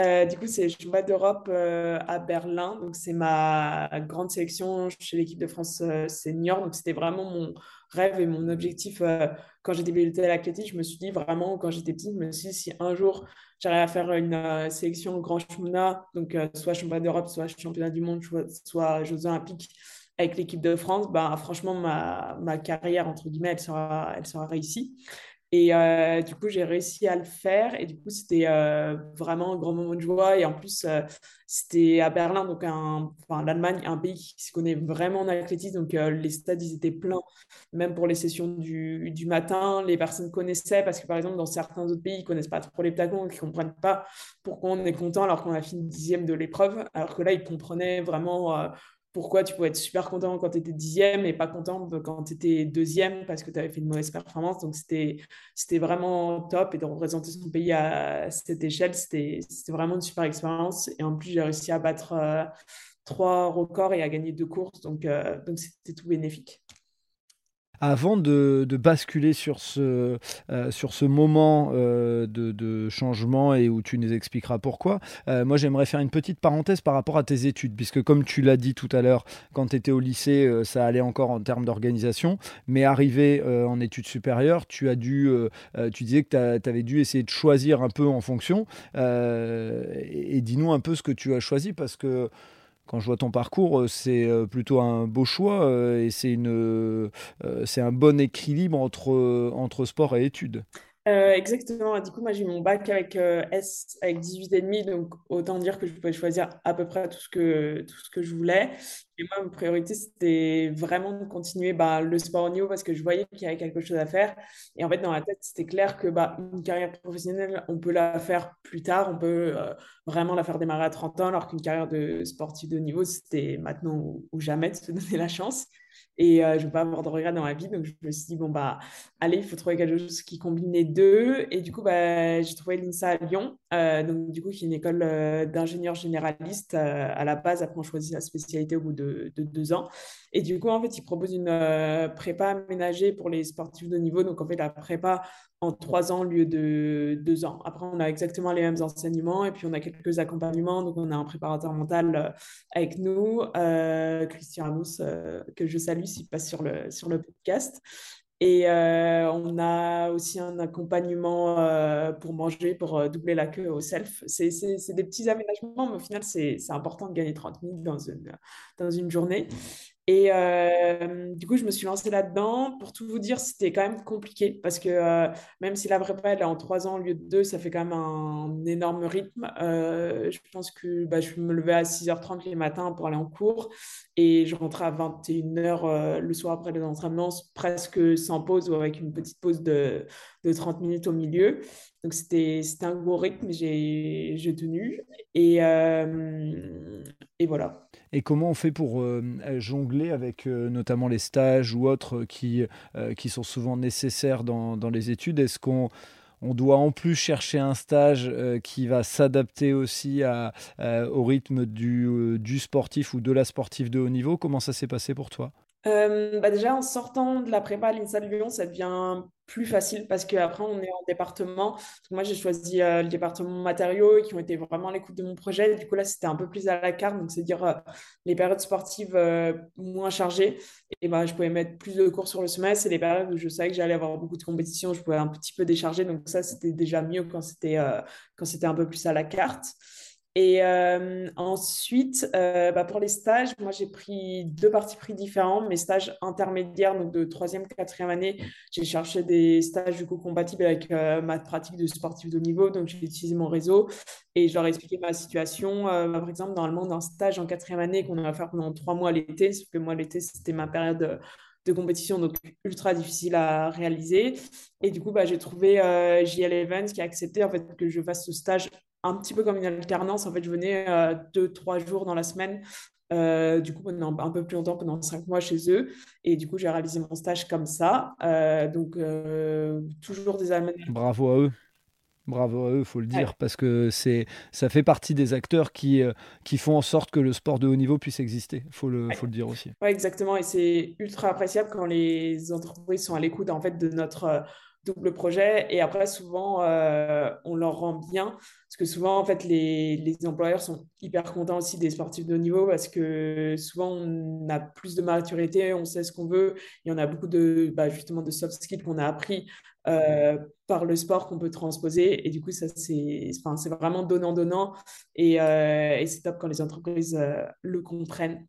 Euh, du coup, c'est le championnat d'Europe euh, à Berlin. Donc, c'est ma grande sélection chez l'équipe de France euh, senior. Donc, c'était vraiment mon rêve et mon objectif quand j'ai débuté l'athlétisme. Je me suis dit vraiment, quand j'étais petite, je me suis dit si un jour j'arrive à faire une sélection au grand championnat, donc soit championnat d'Europe, soit championnat du monde, soit Jeux olympiques, avec l'équipe de France, bah, franchement, ma, ma, carrière, entre guillemets, elle sera, elle sera réussie. Et euh, du coup, j'ai réussi à le faire. Et du coup, c'était euh, vraiment un grand moment de joie. Et en plus, euh, c'était à Berlin, donc enfin, l'Allemagne, un pays qui se connaît vraiment en athlétisme. Donc, les stades, ils étaient pleins. Même pour les sessions du, du, matin, les personnes connaissaient. Parce que, par exemple, dans certains autres pays, ils ne connaissent pas trop les plagons. Ils ne comprennent pas pourquoi on est content alors qu'on a fini dixième de l'épreuve. Alors que là, ils comprenaient vraiment pourquoi tu pouvais être super content quand tu étais dixième et pas content quand tu étais deuxième parce que tu avais fait une mauvaise performance. Donc, c'était vraiment top. Et de représenter son pays à cette échelle, c'était vraiment une super expérience. Et en plus, j'ai réussi à battre euh, trois records et à gagner deux courses. Donc, euh, donc c'était tout bénéfique avant de, basculer sur ce, euh, sur ce moment euh, de, changement et où tu nous expliqueras pourquoi, euh, moi j'aimerais faire une petite parenthèse par rapport à tes études, puisque comme tu l'as dit tout à l'heure, quand tu étais au lycée, ça allait encore en termes d'organisation, mais arrivé en études supérieures, tu as dû, tu disais que tu avais dû essayer de choisir un peu en fonction, et dis-nous un peu ce que tu as choisi, parce que quand je vois ton parcours, euh, c'est euh, plutôt un beau choix euh, et c'est un bon équilibre entre sport et études. Exactement. Du coup, moi, j'ai mon bac avec S avec 18,5, donc autant dire que je pouvais choisir à peu près tout ce que, tout ce que je voulais. Et moi, ma priorité, c'était vraiment de continuer bah, le sport au niveau parce que je voyais qu'il y avait quelque chose à faire. Et en fait, dans la tête, c'était clair que bah, une carrière professionnelle, on peut la faire plus tard, on peut euh, vraiment la faire démarrer à 30 ans, alors qu'une carrière de sportif de niveau, c'était maintenant ou, ou jamais de se donner la chance. Et euh, je ne veux pas avoir de regrets dans ma vie. Donc, je me suis dit, bon, bah, allez, il faut trouver quelque chose qui combine les deux. Et du coup, bah, j'ai trouvé l'INSA à Lyon, euh, donc, du coup, qui est une école euh, d'ingénieurs généralistes à la base. Après, on choisit sa spécialité au bout de, deux ans. Et du coup, en fait, ils proposent une prépa aménagée pour les sportifs de niveau. Donc, en fait, la prépa en trois ans au lieu de deux ans. Après, on a exactement les mêmes enseignements et puis on a quelques accompagnements. Donc, on a un préparateur mental euh, avec nous, euh, Christian Amos, euh, que je salue s'il passe sur le, sur le podcast. Et on a aussi un accompagnement pour manger, pour doubler la queue au self. C'est des petits aménagements, mais au final, c'est important de gagner 30 minutes dans une, dans une journée. Et euh, du coup, je me suis lancée là-dedans. Pour tout vous dire, c'était quand même compliqué parce que euh, même si la prépa est en trois ans au lieu de deux, ça fait quand même un énorme rythme. Euh, je pense que bah, je me levais à 6h30 les matins pour aller en cours et je rentrais à 21h le soir après les entraînements, presque sans pause ou avec une petite pause de, de 30 minutes au milieu. Donc c'était un gros rythme, j'ai tenu. Et, et voilà. Et comment on fait pour euh, jongler avec euh, notamment les stages ou autres qui, euh, qui sont souvent nécessaires dans, dans les études? Est-ce qu'on on doit en plus chercher un stage qui va s'adapter aussi au rythme du, du, sportif ou de la sportive de haut niveau? Comment ça s'est passé pour toi? Bah Déjà, en sortant de la prépa à l'INSA de Lyon, ça devient plus facile parce qu'après, on est en département. Moi, j'ai choisi euh, le département matériaux qui ont été vraiment à l'écoute de mon projet. Du coup, là, c'était un peu plus à la carte. Donc, c'est dire euh, les périodes sportives euh, moins chargées. Et ben, je pouvais mettre plus de cours sur le semestre. Et les périodes où je savais que j'allais avoir beaucoup de compétitions, je pouvais un petit peu décharger. Donc, ça, c'était déjà mieux quand c'était quand c'était un peu plus à la carte. Et euh, ensuite, euh, bah pour les stages, moi j'ai pris deux parties pris différents. Mes stages intermédiaires, donc de troisième, quatrième année, j'ai cherché des stages du coup compatibles avec euh, ma pratique de sportif de niveau. Donc j'ai utilisé mon réseau et je leur ai expliqué ma situation. par exemple, normalement, d'un stage en quatrième année qu'on va faire pendant trois mois l'été, sauf que moi l'été c'était ma période de compétition, donc ultra difficile à réaliser. Et du coup, bah, j'ai trouvé JL Evans qui a accepté en fait que je fasse ce stage un petit peu comme une alternance. En fait, je venais euh, deux, trois jours dans la semaine. Euh, du coup, pendant un peu plus longtemps, pendant cinq mois chez eux. Et du coup, j'ai réalisé mon stage comme ça. Euh, donc, toujours des aménagements. Bravo à eux. Bravo à eux, il faut le dire, parce que c'est, ça fait partie des acteurs qui, qui font en sorte que le sport de haut niveau puisse exister. Il faut le, faut le dire aussi. Oui, exactement. Et c'est ultra appréciable quand les entreprises sont à l'écoute en fait, de notre double projet. Et après, souvent, euh, on leur rend bien. Parce que souvent, en fait, les, les, employeurs sont hyper contents aussi des sportifs de haut niveau parce que souvent, on a plus de maturité, on sait ce qu'on veut. Et on a beaucoup de, bah, justement, de soft skills qu'on a appris euh, par le sport qu'on peut transposer. Et du coup, ça, c'est vraiment donnant-donnant. Euh, et c'est top quand les entreprises le comprennent.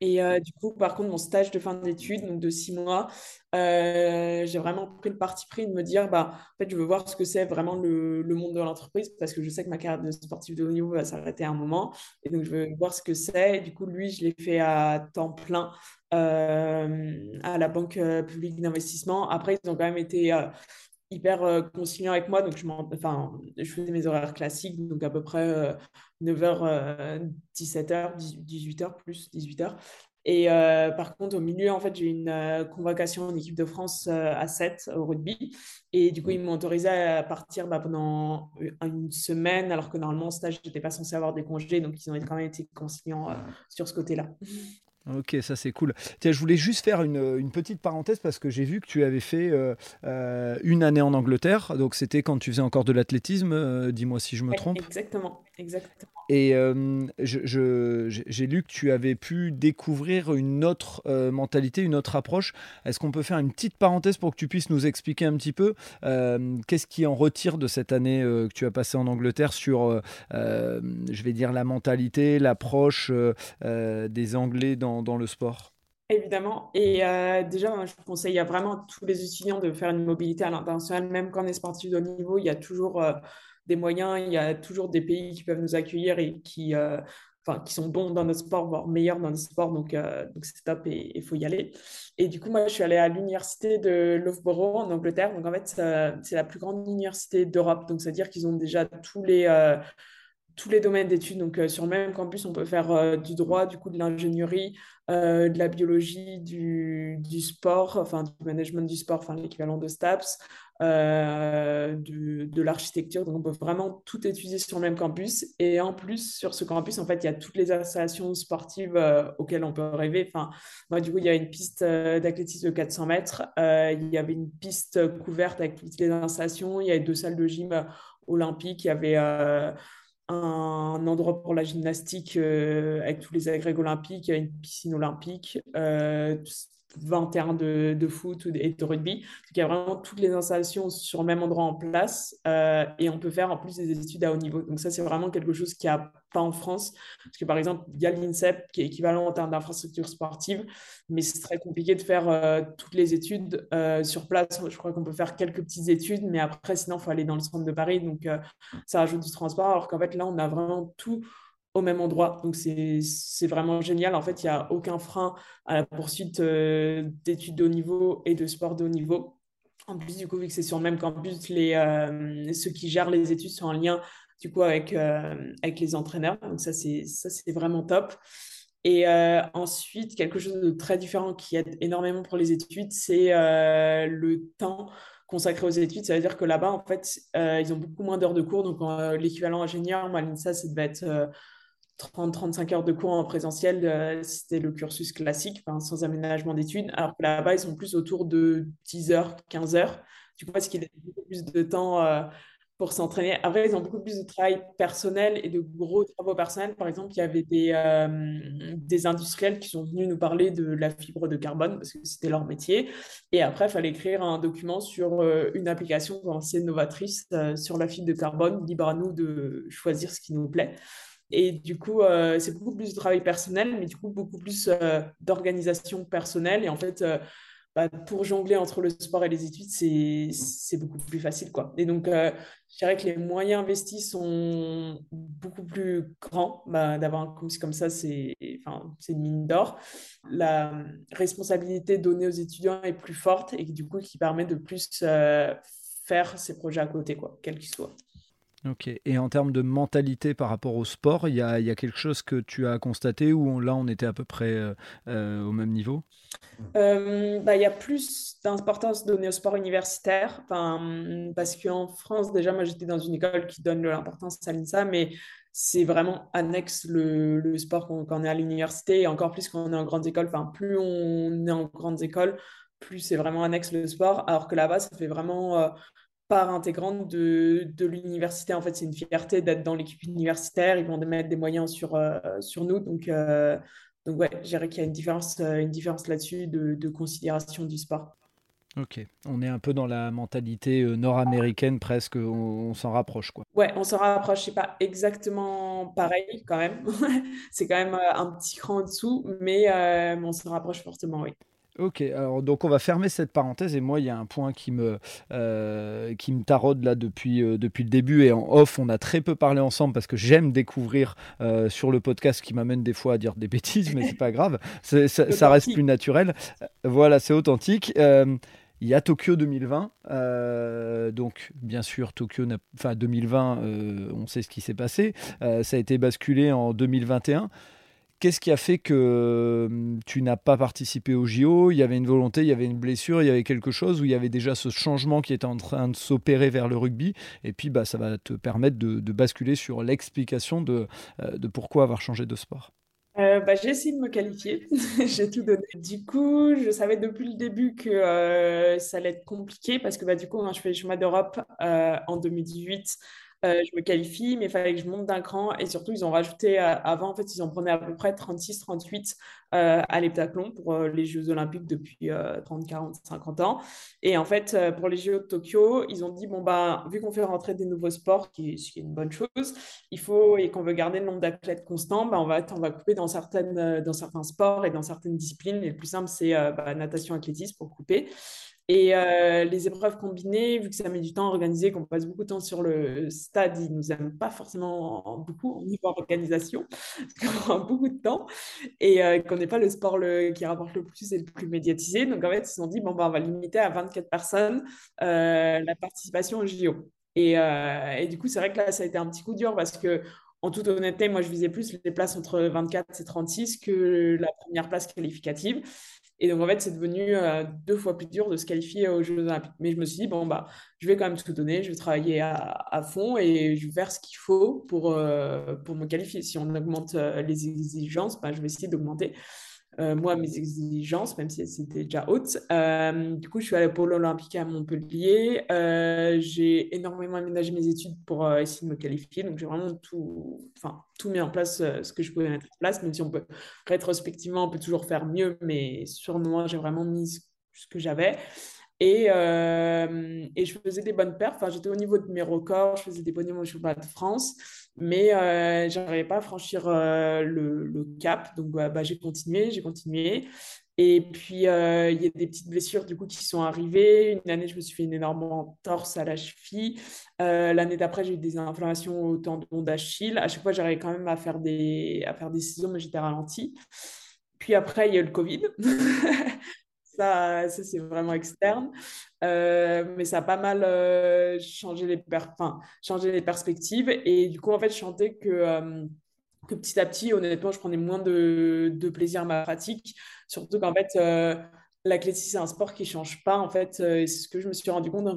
Et euh, du coup, par contre, mon stage de fin d'études, donc de six mois, euh, j'ai vraiment pris le parti pris de me dire, bah, en fait, je veux voir ce que c'est vraiment le, le, monde de l'entreprise parce que je sais que ma carrière de sportif de haut niveau va s'arrêter à un moment. Et donc, je veux voir ce que c'est. Du coup, lui, je l'ai fait à temps plein euh, à la Banque publique d'investissement. Après, ils ont quand même été hyper euh, conciliant avec moi. Donc, je, faisais mes horaires classiques, donc à peu près 9h, 17h, 18h, plus 18h. Et euh, par contre, au milieu, en fait, j'ai une euh, convocation en équipe de France à 7 au rugby. Et du coup, ils m'ont autorisé à partir bah, pendant une semaine, alors que normalement, en stage, je n'étais pas censé avoir des congés. Donc, ils ont quand même été conciliants sur ce côté-là. Ok, ça c'est cool. Tiens, je voulais juste faire une, une petite parenthèse parce que j'ai vu que tu avais fait euh, euh, une année en Angleterre. Donc c'était quand tu faisais encore de l'athlétisme. Euh, dis-moi si je me trompe. Exactement, exactement. Et j'ai lu que tu avais pu découvrir une autre mentalité, une autre approche. Est-ce qu'on peut faire une petite parenthèse pour que tu puisses nous expliquer un petit peu qu'est-ce qui en retire de cette année que tu as passée en Angleterre sur, je vais dire, la mentalité, l'approche des Anglais dans dans, le sport Évidemment. Et euh, déjà, je conseille à vraiment tous les étudiants de faire une mobilité à l'international, même quand on est sportif de haut niveau, il y a toujours euh, des moyens, il y a toujours des pays qui peuvent nous accueillir et qui, euh, qui sont bons dans notre sport, voire meilleurs dans notre sport. Donc, donc c'est top et il faut y aller. Et du coup, moi, je suis allée à l'université de Loughborough en Angleterre. Donc, en fait, c'est la plus grande université d'Europe. Donc, c'est-à-dire qu'ils ont déjà tous les tous les domaines d'études. Donc, sur le même campus, on peut faire du droit, du coup, de l'ingénierie, euh, de la biologie, du, du, sport, enfin du management du sport, enfin l'équivalent de STAPS, euh, de, de l'architecture. Donc on peut vraiment tout étudier sur le même campus. Et en plus, sur ce campus, en fait, il y a toutes les installations sportives euh, auxquelles on peut rêver. Enfin, moi, du coup, il y a une piste d'athlétisme de 400 mètres, il y avait une piste couverte avec toutes les installations, il y avait deux salles de gym olympiques, il y avait un endroit pour la gymnastique euh, avec tous les agrègues olympiques, une piscine olympique, euh, 20 terrains de, foot et de rugby. Donc, il y a vraiment toutes les installations sur le même endroit en place euh, et on peut faire en plus des études à haut niveau. Donc ça, c'est vraiment quelque chose qui a pas en France. Parce que par exemple, il y a l'INSEP qui est équivalent en termes d'infrastructure sportive, mais c'est très compliqué de faire euh, toutes les études euh, sur place. Je crois qu'on peut faire quelques petites études, mais après, sinon, il faut aller dans le centre de Paris. Donc ça rajoute du transport, alors qu'en fait, là, on a vraiment tout au même endroit. Donc, c'est vraiment génial. En fait, il n'y a aucun frein à la poursuite euh, d'études de haut niveau et de sport de haut niveau. En plus, du coup, vu que c'est sur le même campus, les, euh, ceux qui gèrent les études sont en lien du coup, avec, euh, avec les entraîneurs. Donc, ça, c'est vraiment top. Et ensuite, quelque chose de très différent qui aide énormément pour les études, c'est le temps consacré aux études. Ça veut dire que là-bas, en fait, ils ont beaucoup moins d'heures de cours. Donc, l'équivalent ingénieur, moi, ça, ça devait être 30-35 heures de cours en présentiel, euh, c'était le cursus classique, sans aménagement d'études, alors là-bas, ils sont plus autour de 10 heures, 15 heures. Du coup, parce qu'il a beaucoup plus de temps euh, pour s'entraîner. Après, ils ont beaucoup plus de travail personnel et de gros travaux personnels. Par exemple, il y avait des, euh, des industriels qui sont venus nous parler de la fibre de carbone, parce que c'était leur métier. Et après, il fallait écrire un document sur une application assez novatrice sur la fibre de carbone, libre à nous de choisir ce qui nous plaît. Et du coup, euh, c'est beaucoup plus de travail personnel, mais du coup, beaucoup plus euh, d'organisation personnelle. Et en fait, euh, bah, pour jongler entre le sport et les études, c'est beaucoup plus facile. Quoi. Et donc, je dirais que les moyens investis sont beaucoup plus grands. Bah, D'avoir un campus comme ça, c'est enfin, une mine d'or. La responsabilité donnée aux étudiants est plus forte et du coup, qui permet de plus faire ces projets à côté, quels qu'ils soient. Ok. Et en termes de mentalité par rapport au sport, il y a, quelque chose que tu as constaté où là on était à peu près euh, euh, au même niveau? Euh, bah, Il y a plus d'importance donnée au sport universitaire. Parce qu'en France, déjà, moi j'étais dans une école qui donne de l'importance à l'INSA, mais c'est vraiment annexe le, sport quand, on est à l'université et encore plus quand on est en grande école. Enfin, plus on est en grandes écoles, plus c'est vraiment annexe le sport. Alors que là-bas, ça fait vraiment part intégrante de, de l'université. En fait, c'est une fierté d'être dans l'équipe universitaire. Ils vont mettre des moyens sur, euh, sur nous. Donc, euh, donc ouais, je dirais qu'il y a une différence, euh, une différence là-dessus de, de, considération du sport. Ok, on est un peu dans la mentalité nord-américaine presque, on, s'en rapproche quoi. Ouais, on s'en rapproche, c'est pas exactement pareil quand même, c'est quand même un petit cran en dessous, mais on s'en rapproche fortement, oui. Ok, alors donc on va fermer cette parenthèse et moi il y a un point qui me, euh, qui me taraude là depuis, euh, depuis le début et en off on a très peu parlé ensemble parce que j'aime découvrir euh, sur le podcast qui m'amène des fois à dire des bêtises mais c'est pas grave, ça, ça, reste plus naturel. Voilà, c'est authentique. il y a Tokyo 2020, donc bien sûr Tokyo, enfin 2020, on sait ce qui s'est passé, ça a été basculé en 2021. Qu'est-ce qui a fait que hum, tu n'as pas participé au JO Il y avait une volonté, il y avait une blessure, il y avait quelque chose où il y avait déjà ce changement qui était en train de s'opérer vers le rugby? Et puis, bah, ça va te permettre de, basculer sur l'explication de, euh, de pourquoi avoir changé de sport. Euh, bah, j'ai essayé de me qualifier, j'ai tout donné. Du coup, je savais depuis le début que euh, ça allait être compliqué parce que bah, du coup, je fais le chemin d'Europe en 2018, euh, je me qualifie, mais il fallait que je monte d'un cran. Et surtout, ils ont rajouté, euh, avant, en fait, ils en prenaient à peu près 36, 38 euh, à l'heptathlon pour les Jeux Olympiques depuis 30, 40, 50 ans. Et en fait, pour les Jeux de Tokyo, ils ont dit, bon, bah, vu qu'on fait rentrer des nouveaux sports, qui, ce qui est une bonne chose, il faut, et qu'on veut garder le nombre d'athlètes constant, bah, on, va, on va couper dans, certaines, dans certains sports et dans certaines disciplines. Et le plus simple, c'est bah, natation, athlétisme pour couper. Et euh, les épreuves combinées, vu que ça met du temps à organiser, qu'on passe beaucoup de temps sur le stade, ils nous aiment pas forcément beaucoup au niveau organisation, parce qu'on prend beaucoup de temps et euh, qu'on n'est pas le sport le, qui rapporte le plus et le plus médiatisé. Donc en fait, ils se sont dit, bon, bah, on va limiter à 24 personnes euh, la participation au JO. Et, et du coup, c'est vrai que là, ça a été un petit coup dur parce que en toute honnêteté, moi, je visais plus les places entre 24 et 36 que la première place qualificative. Et donc, en fait, c'est devenu euh, deux fois plus dur de se qualifier aux Jeux Olympiques. Mais je me suis dit, bon, bah, je vais quand même tout donner, je vais travailler à, fond et je vais faire ce qu'il faut pour, euh, pour me qualifier. Si on augmente euh, les exigences, bah, je vais essayer d'augmenter. Euh, moi, mes exigences, même si c'était déjà haute. Euh, du coup, je suis allée au Pôle Olympique à Montpellier. Euh, j'ai énormément aménagé mes études pour essayer de me qualifier. Donc, j'ai vraiment tout, enfin, tout mis en place, ce que je pouvais mettre en place, même si on peut, rétrospectivement, on peut toujours faire mieux. Mais sur moment, j'ai vraiment mis ce que j'avais. Et, euh, et, je faisais des bonnes perfs. Enfin, j'étais au niveau de mes records, je faisais des bonnes au championnat de France, mais euh, je n'arrivais pas à franchir euh, le, cap. Donc, bah, j'ai continué, j'ai continué. Et puis, il y a des petites blessures du coup qui sont arrivées. Une année, je me suis fait une énorme entorse à la cheville. L'année d'après, j'ai eu des inflammations au tendon d'Achille. À chaque fois, j'arrivais quand même à faire des, à faire des saisons, mais j'étais ralenti. Puis après, il y a eu le Covid. Ça, ça c'est vraiment externe. Euh, mais ça a pas mal euh, changé, les enfin, changé les perspectives. Et du coup, en fait, je sentais que, euh, que petit à petit, honnêtement, je prenais moins de, de plaisir à ma pratique. Surtout qu'en fait, l'athlétisme, c'est un sport qui ne change pas, en fait. c'est ce que je me suis rendu compte en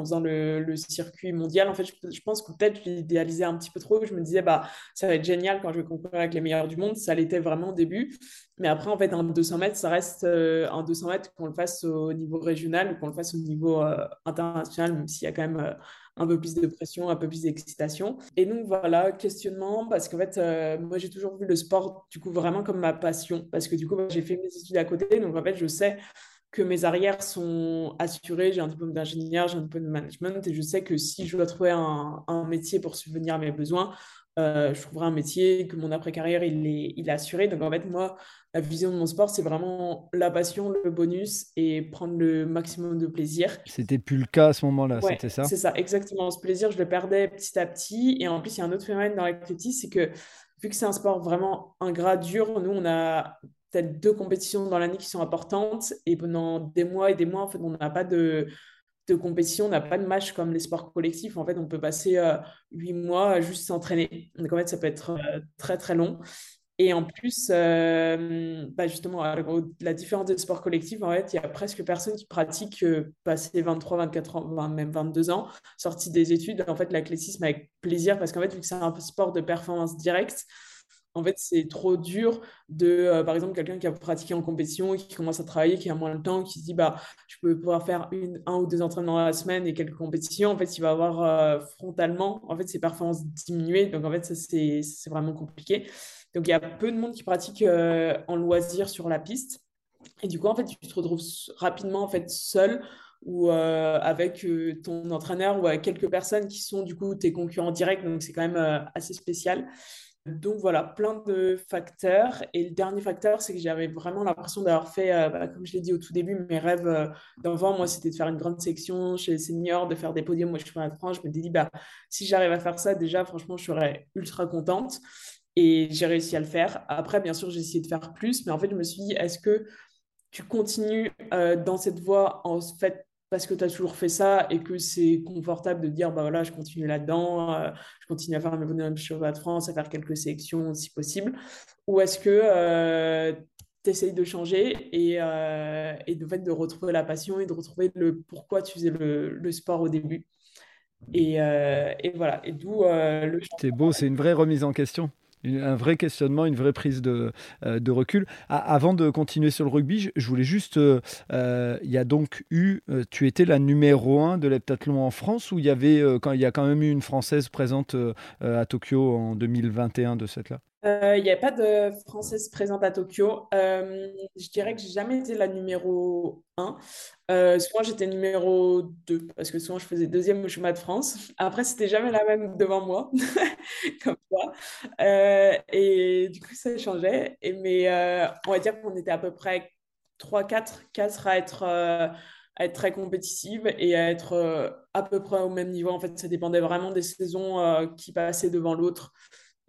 faisant, le circuit mondial. En fait, je, pense que peut-être je l'idéalisais un petit peu trop. Je me disais, bah, ça va être génial quand je vais concourir avec les meilleurs du monde. Ça l'était vraiment au début. Mais après, en fait, un 200 mètres, ça reste euh, un 200 mètres qu'on le fasse au niveau régional ou qu'on le fasse au niveau euh, international, même s'il y a quand même euh, un peu plus de pression, un peu plus d'excitation. Et donc, voilà, questionnement, parce qu'en fait, moi, j'ai toujours vu le sport, du coup, vraiment comme ma passion, parce que du coup, j'ai fait mes études à côté, donc en fait, je sais que mes arrières sont assurées, j'ai un diplôme d'ingénieur, j'ai un diplôme de management, et je sais que si je dois trouver un métier pour subvenir à mes besoins, euh, je trouverai un métier, que mon après-carrière, il est, il est assuré. Donc, en fait, moi, la vision de mon sport, c'est vraiment la passion, le bonus et prendre le maximum de plaisir. C'était plus le cas à ce moment-là, c'était ça? C'est ça, exactement. Ce plaisir, je le perdais petit à petit. Et en plus, il y a un autre phénomène dans l'athlétisme, c'est que vu que c'est un sport vraiment ingrat, dur, nous, on a peut-être deux compétitions dans l'année qui sont importantes. Et pendant des mois et des mois, en fait, on n'a pas de de compétition, on n'a pas de match comme les sports collectifs. En fait, on peut passer euh, huit mois juste s'entraîner. Donc, en fait, ça peut être euh, très, très long. Et en plus, euh, bah justement, la différence des sports collectifs, en fait, il y a presque personne qui pratique passer 23, 24 ans, même 22 ans, sorti des études. En fait, l'athlétisme avec plaisir, parce qu'en fait, vu que c'est un sport de performance directe, en fait, c'est trop dur de, euh, par exemple, quelqu'un qui a pratiqué en compétition, qui commence à travailler, qui a moins de temps, qui se dit, bah, je peux pouvoir faire un ou deux entraînements dans la semaine et quelques compétitions. En fait, il va avoir euh, frontalement, en fait, ses performances diminuer. Donc, en fait, ça, c'est vraiment compliqué. Donc, il y a peu de monde qui pratique euh, en loisir sur la piste. Et du coup, en fait, tu te retrouves rapidement, en fait, seul ou avec ton entraîneur ou avec quelques personnes qui sont, du coup, tes concurrents directs. Donc, c'est quand même assez spécial. Donc voilà, plein de facteurs. Et le dernier facteur, c'est que j'avais vraiment l'impression d'avoir fait, euh, bah, comme je l'ai dit au tout début, mes rêves euh, d'enfant, moi, c'était de faire une grande section chez les seniors, de faire des podiums. Moi, je suis à France. Je me suis dit, bah, si j'arrive à faire ça, déjà, franchement, je serais ultra contente. Et j'ai réussi à le faire. Après, bien sûr, j'ai essayé de faire plus. Mais en fait, je me suis dit, est-ce que tu continues euh, dans cette voie en fait parce que tu as toujours fait ça et que c'est confortable de dire bah voilà je continue là-dedans euh, je continue à faire mes bonhommes de France à faire quelques sélections si possible. Ou est-ce que euh, tu essayes de changer et, euh, de, de retrouver la passion et de retrouver le pourquoi tu faisais le, le sport au début. Et, et voilà. Et d'où le c'est beau c'est une vraie remise en question un vrai questionnement, une vraie prise de, euh, recul. avant de continuer sur le rugby, je, voulais juste. Euh, euh, y a donc eu. tu étais la numéro 1 de l'heptathlon en France ou il y, avait, quand, il y a quand même eu une Française présente à Tokyo en 2021 de cette là il n'y a pas de Française présente à Tokyo. Euh, je dirais que j'ai jamais été la numéro 1. Euh, souvent, j'étais numéro 2 parce que souvent, je faisais deuxième au chemin de France. Après, c'était jamais la même devant moi, comme toi. et du coup, ça changeait. Et, mais on va dire qu'on était à peu près 3-4 4 à être être très compétitive et à être à peu près au même niveau. En fait, ça dépendait vraiment des saisons qui passaient devant l'autre.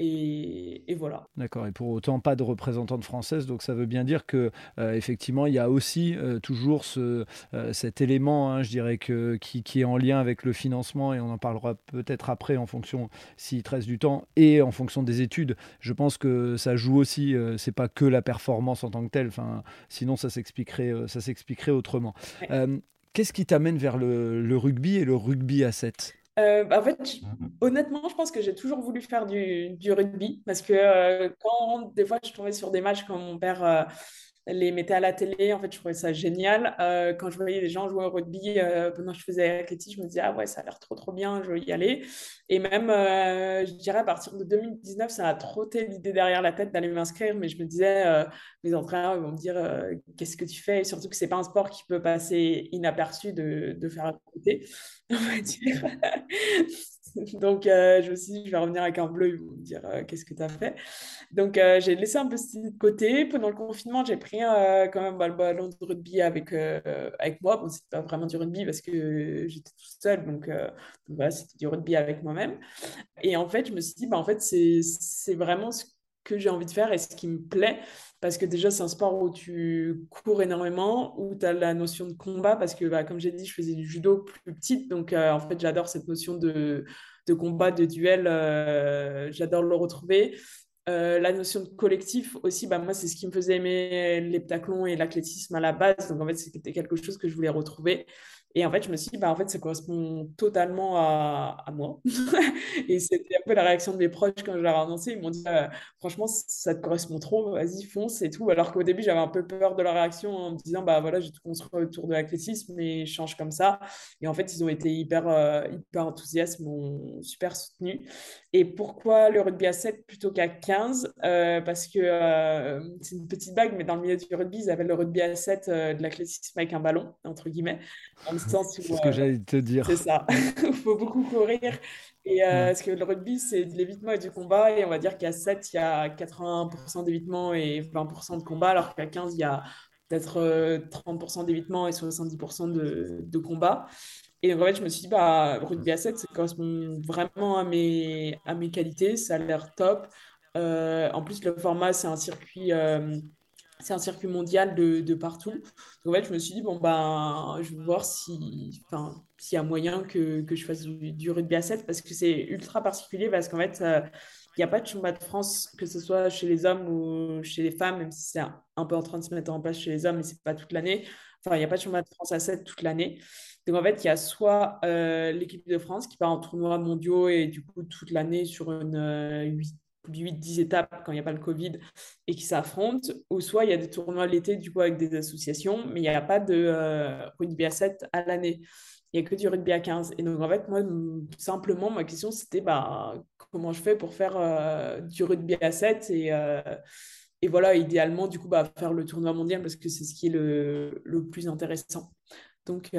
Et, voilà. D'accord. Et pour autant, pas de représentante française. Donc, ça veut bien dire que euh, effectivement, il y a aussi euh, toujours ce, euh, cet élément, hein, je dirais que qui, qui, est en lien avec le financement. Et on en parlera peut-être après en fonction s'il te reste du temps et en fonction des études. Je pense que ça joue aussi. c'est pas que la performance en tant que telle. Enfin, sinon, ça s'expliquerait, ça s'expliquerait autrement. Qu'est-ce qui t'amène vers le, le, rugby et le rugby à 7 euh, bah, en fait, honnêtement, je pense que j'ai toujours voulu faire du, du rugby parce que euh, quand des fois je tombais sur des matchs quand mon père euh, les mettait à la télé, en fait, je trouvais ça génial. quand je voyais les gens jouer au rugby pendant que je faisais l'athlétisme, je me disais, ah ouais, ça a l'air trop, trop bien, je veux y aller. Et même, je dirais, à partir de 2019, ça a trotté l'idée derrière la tête d'aller m'inscrire, mais je me disais, mes entraîneurs vont me dire, qu'est-ce que tu fais? Et surtout que c'est pas un sport qui peut passer inaperçu de, de faire à côté. on va dire. Donc, euh, je me suis dit, je vais revenir avec un bleu, ils vont me dire euh, qu'est-ce que tu as fait? Donc, euh, j'ai laissé un peu ce côté. Pendant le confinement, j'ai pris quand même bah, le ballon de rugby avec, avec moi. Bon, c'était pas vraiment du rugby parce que j'étais toute seule, donc, voilà, c'était du rugby avec moi-même. Et en fait, je me suis dit, bah, en fait, c'est vraiment ce que j'ai envie de faire et ce qui me plaît. Parce que déjà, c'est un sport où tu cours énormément, où tu as la notion de combat, parce que, bah, comme j'ai dit, je faisais du judo plus petite. Donc, euh, en fait, j'adore cette notion de, de, combat, de duel. Euh, j'adore le retrouver. Euh, la notion de collectif aussi, bah, moi, c'est ce qui me faisait aimer l'heptathlon et l'athlétisme à la base. Donc, en fait, c'était quelque chose que je voulais retrouver. Et en fait, je me suis dit, bah, en fait, ça correspond totalement à, à moi. et c'était un peu la réaction de mes proches quand je leur ai annoncé. Ils m'ont dit, euh, franchement, ça te correspond trop, vas-y, fonce et tout. Alors qu'au début, j'avais un peu peur de la réaction en me disant, bah voilà, j'ai tout construit autour de l'athlétisme, mais je change comme ça. Et en fait, ils ont été hyper, euh, hyper enthousiastes, m'ont super soutenu. Et pourquoi le rugby à 7 plutôt qu'à 15 euh, Parce que c'est une petite bague, mais dans le milieu du rugby, ils avaient le rugby à 7 de l'athlétisme avec un ballon, entre guillemets. C'est ce que j'allais te dire. C'est ça. Il faut beaucoup courir. Et euh, parce que le rugby, c'est de l'évitement et du combat. Et on va dire qu'à 7, il y a 80% d'évitement et 20% de combat, alors qu'à 15, il y a peut-être 30% euh, d'évitement et 70% de, de, combat. Et en fait, je me suis dit, bah, rugby à 7, ça correspond vraiment à mes, à mes qualités. Ça a l'air top. Euh, en plus, le format, c'est un circuit c'est un circuit mondial de, partout. Donc en fait, je me suis dit, bon, ben, je vais voir s'il y a moyen que, que je fasse du, rugby à 7 parce que c'est ultra particulier parce qu'en fait, euh, il n'y a pas de championnat de France, que ce soit chez les hommes ou chez les femmes, même si c'est un, peu en train de se mettre en place chez les hommes, mais ce n'est pas toute l'année. Enfin, il n'y a pas de championnat de France à 7 toute l'année. Donc en fait, il y a soit euh, l'équipe de France qui part en tournoi mondiaux et du coup toute l'année sur une euh, 8 8-10 étapes quand il n'y a pas le Covid et qui s'affrontent, ou soit il y a des tournois l'été du coup avec des associations, mais il n'y a pas de euh, rugby à 7 à l'année. Il n'y a que du rugby à 15. Et donc en fait, moi, simplement, ma question c'était bah, comment je fais pour faire euh, du rugby à 7 et, euh, et voilà, idéalement, du coup, bah, faire le tournoi mondial parce que c'est ce qui est le, le plus intéressant. Donc,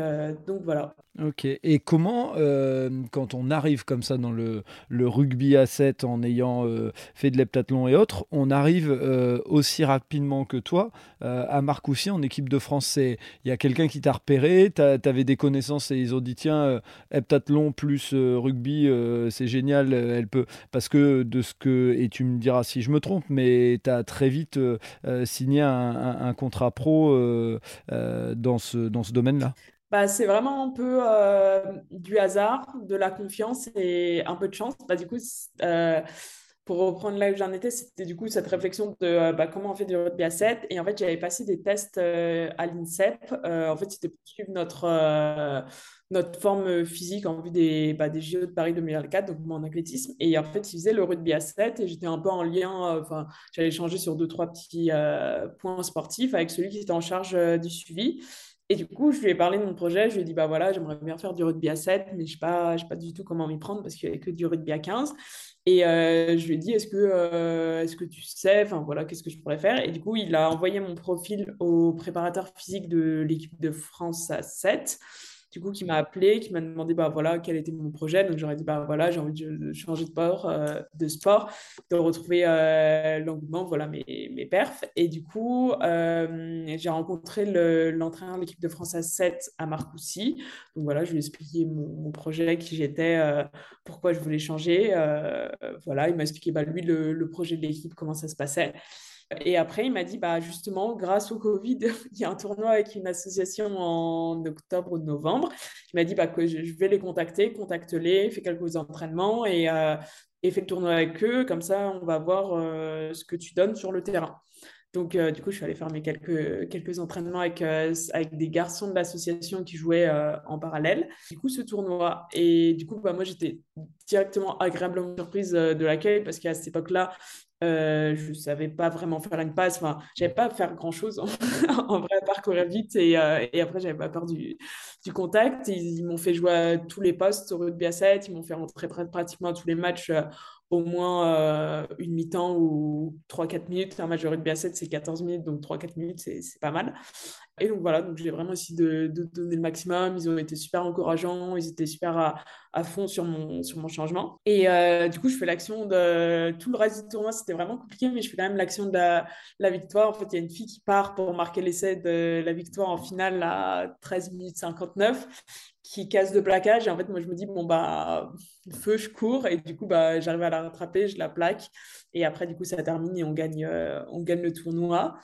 donc voilà. Ok. Et comment, euh, quand on arrive comme ça dans le, rugby à 7 en ayant euh, fait de l'heptathlon et autres, on arrive euh, aussi rapidement que toi à Marcoussis en équipe de France? Il y a quelqu'un qui t'a repéré, tu avais des connaissances et ils ont dit tiens, heptathlon plus rugby, c'est génial, elle peut. Parce que de ce que. Et tu me diras si je me trompe, mais tu as très vite signé un, un, contrat pro dans ce, dans ce domaine-là. Bah, c'est vraiment un peu euh, du hasard, de la confiance et un peu de chance. Bah, du coup, euh, pour reprendre là où j'en étais, c'était du coup cette réflexion de euh, bah, comment on fait du rugby à 7. Et en fait, j'avais passé des tests à l'INSEP. en fait, c'était pour suivre notre, notre forme physique en vue des, bah, des JO de Paris 2024, donc mon athlétisme. Et en fait, ils faisaient le rugby à 7 et j'étais un peu en lien, enfin, j'allais changer sur deux, trois petits points sportifs avec celui qui était en charge du suivi. Et du coup, je lui ai parlé de mon projet. Je lui ai dit, bah voilà, j'aimerais bien faire du rugby à 7, mais je ne sais, pas, sais pas du tout comment m'y prendre parce qu'il n'y avait que du rugby à 15. Et euh, je lui ai dit, est-ce que, euh, est-ce que tu sais, enfin voilà, qu'est-ce que je pourrais faire? Et du coup, il a envoyé mon profil au préparateur physique de l'équipe de France à 7. Du coup, qui m'a appelé, qui m'a demandé bah, voilà, quel était mon projet. Donc, j'aurais dit bah, voilà, j'ai envie de changer de sport, euh, de, sport de retrouver euh, l'engouement, voilà mes, mes perfs. Et du coup, euh, j'ai rencontré l'entraîneur de l'équipe de France à 7 à Marcoussis. Donc, voilà, je lui ai expliqué mon, projet, qui j'étais, pourquoi je voulais changer. voilà, il m'a expliqué bah, lui, le, le projet de l'équipe, comment ça se passait. Et après, il m'a dit, bah, justement, grâce au Covid, il y a un tournoi avec une association en octobre ou novembre. Il m'a dit bah, que je vais les contacter, contacte-les, fais quelques entraînements et, euh, et fais le tournoi avec eux. Comme ça, on va voir euh, ce que tu donnes sur le terrain. Donc, euh, du coup, je suis allée faire mes quelques, quelques entraînements avec, avec des garçons de l'association qui jouaient en parallèle. Du coup, ce tournoi. Et du coup, bah, moi, j'étais directement agréablement surprise de l'accueil parce qu'à cette époque-là, euh, je ne savais pas vraiment faire une passe. Enfin, je n'avais pas à faire grand-chose en, vrai, à part courir vite. Et, euh, et après, j'avais pas peur du, du contact. Ils, m'ont fait jouer à tous les postes au rugby à 7. Ils m'ont fait rentrer pratiquement à tous les matchs euh, au moins une mi-temps ou 3-4 minutes. Un match de rugby à 7, c'est 14 minutes. Donc 3-4 minutes, c'est pas mal. Et donc voilà, donc j'ai vraiment essayé de, donner le maximum. Ils ont été super encourageants, ils étaient super à, à fond sur mon, sur mon changement. Et euh, du coup, je fais l'action de tout le reste du tournoi, c'était vraiment compliqué, mais je fais quand même l'action de la, victoire. En fait, il y a une fille qui part pour marquer l'essai de la victoire en finale à 13 minutes 59 qui casse de plaquage. Et en fait, moi, je me dis, bon, bah, feu, je cours. Et du coup, bah, j'arrive à la rattraper, je la plaque. Et après, du coup, ça termine et on gagne, euh, on gagne le tournoi.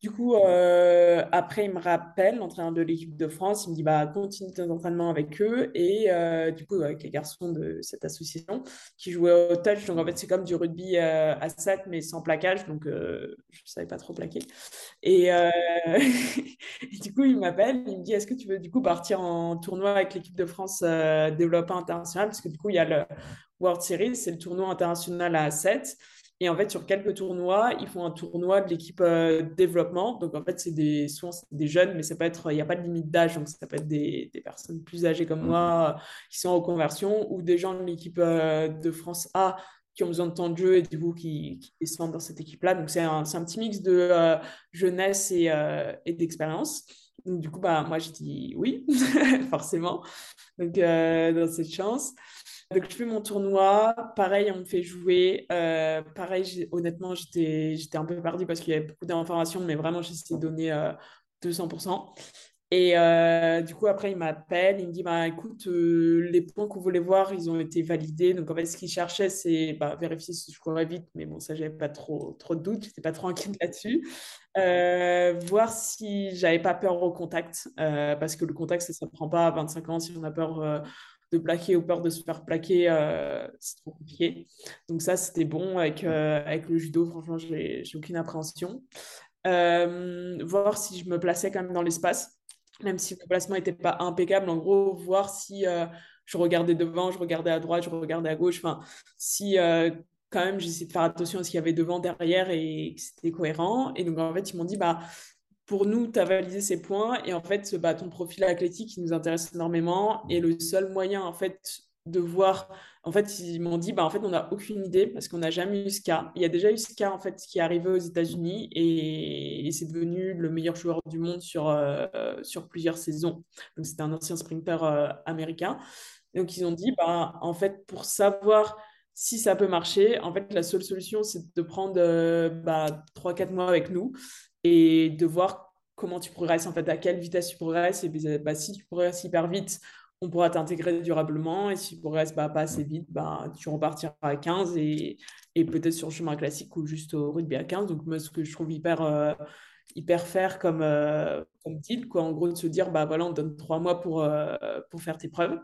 Du coup, euh, après, il me rappelle, l'entraîneur de l'équipe de France, il me dit bah, continue tes entraînements avec eux. Et euh, du coup, avec les garçons de cette association qui jouaient au touch. Donc, en fait, c'est comme du rugby euh, à 7, mais sans plaquage. Donc, je ne savais pas trop plaquer. Et, du coup, il m'appelle, il me dit est-ce que tu veux du coup partir en tournoi avec l'équipe de France développement international? Parce que du coup, il y a le World Series, c'est le tournoi international à 7. Et en fait, sur quelques tournois, ils font un tournoi de l'équipe euh, développement. Donc, en fait, c'est des, souvent des jeunes, mais ça peut être, il n'y a pas de limite d'âge. Donc, ça peut être des, des, personnes plus âgées comme moi euh, qui sont en conversion ou des gens de l'équipe euh, de France A qui ont besoin de temps de jeu et du coup qui, qui descendent dans cette équipe-là. Donc, c'est un, un, petit mix de jeunesse et, et d'expérience. Du coup, bah, moi, j'ai dit oui, forcément. Donc, dans cette chance. Donc, je fais mon tournoi. Pareil, on me fait jouer. Euh, pareil, honnêtement, j'étais, j'étais un peu perdue parce qu'il y avait beaucoup d'informations, mais vraiment, essayé de donner 200%. Euh, et euh, du coup, après, il m'appelle, il me dit bah, écoute, les points qu'on voulait voir, ils ont été validés. Donc, en fait, ce qu'il cherchait, c'est bah, vérifier si je courais vite. Mais bon, ça, j'avais pas trop, trop de doutes, j'étais pas trop inquiète là-dessus. voir si j'avais pas peur au contact, parce que le contact, ça ne prend pas à 25 ans si on a peur de plaquer ou peur de se faire plaquer, euh, c'est trop compliqué. Donc ça, c'était bon avec, euh, avec le judo. Franchement, j'ai aucune appréhension. Euh, voir si je me plaçais quand même dans l'espace, même si le placement n'était pas impeccable. En gros, voir si je regardais devant, je regardais à droite, je regardais à gauche. Enfin, si quand même j'essayais de faire attention à ce qu'il y avait devant, derrière et que c'était cohérent. Et donc en fait, ils m'ont dit, bah pour nous, tu as validé ces points et en fait, bah, ton profil athlétique, il nous intéresse énormément et le seul moyen, en fait, de voir, en fait, ils m'ont dit, bah, en fait, on n'a aucune idée parce qu'on n'a jamais eu ce cas. Il y a déjà eu ce cas, en fait, qui est arrivé aux États-Unis et, c'est devenu le meilleur joueur du monde sur, euh, sur plusieurs saisons. Donc, c'était un ancien sprinter euh, américain. Donc, ils ont dit, bah, en fait, pour savoir si ça peut marcher, en fait, la seule solution, c'est de prendre euh, bah, 3-4 mois avec nous et de voir comment tu progresses, en fait, à quelle vitesse tu progresses. Et bah, si tu progresses hyper vite, on pourra t'intégrer durablement. Et si tu progresses bah, pas assez vite, bah, tu repartiras à 15 et, et peut-être sur le chemin classique ou juste au rugby à 15. Donc, moi, ce que je trouve hyper, euh, hyper faire comme, euh, comme deal, quoi. En gros, de se dire, bah voilà, on donne trois mois pour, euh, pour faire tes preuves.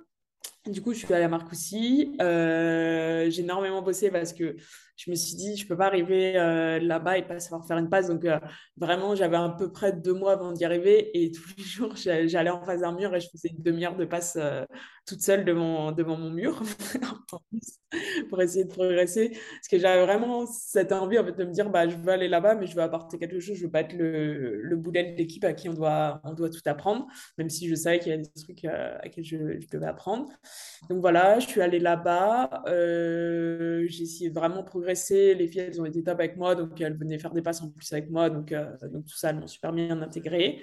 Du coup, je suis allée à Marcoussis. j'ai énormément bossé parce que je me suis dit, je peux pas arriver euh, là-bas et pas savoir faire une passe. Donc, euh, vraiment, j'avais à peu près deux mois avant d'y arriver. Et tous les jours, j'allais en face d'un mur et je faisais une demi-heure de passe euh, toute seule devant, devant mon mur pour essayer de progresser. Parce que j'avais vraiment cette envie en fait, de me dire, bah, je veux aller là-bas, mais je veux apporter quelque chose. Je veux pas être le, le boulet de l'équipe à qui on doit, on doit tout apprendre, même si je savais qu'il y a des trucs à lesquels je, je, devais apprendre. Donc voilà, je suis allée là-bas. j'ai essayé de vraiment progresser les filles, elles ont été top avec moi, donc elles venaient faire des passes en plus avec moi. Donc, euh, donc tout ça, elles m'ont super bien intégré.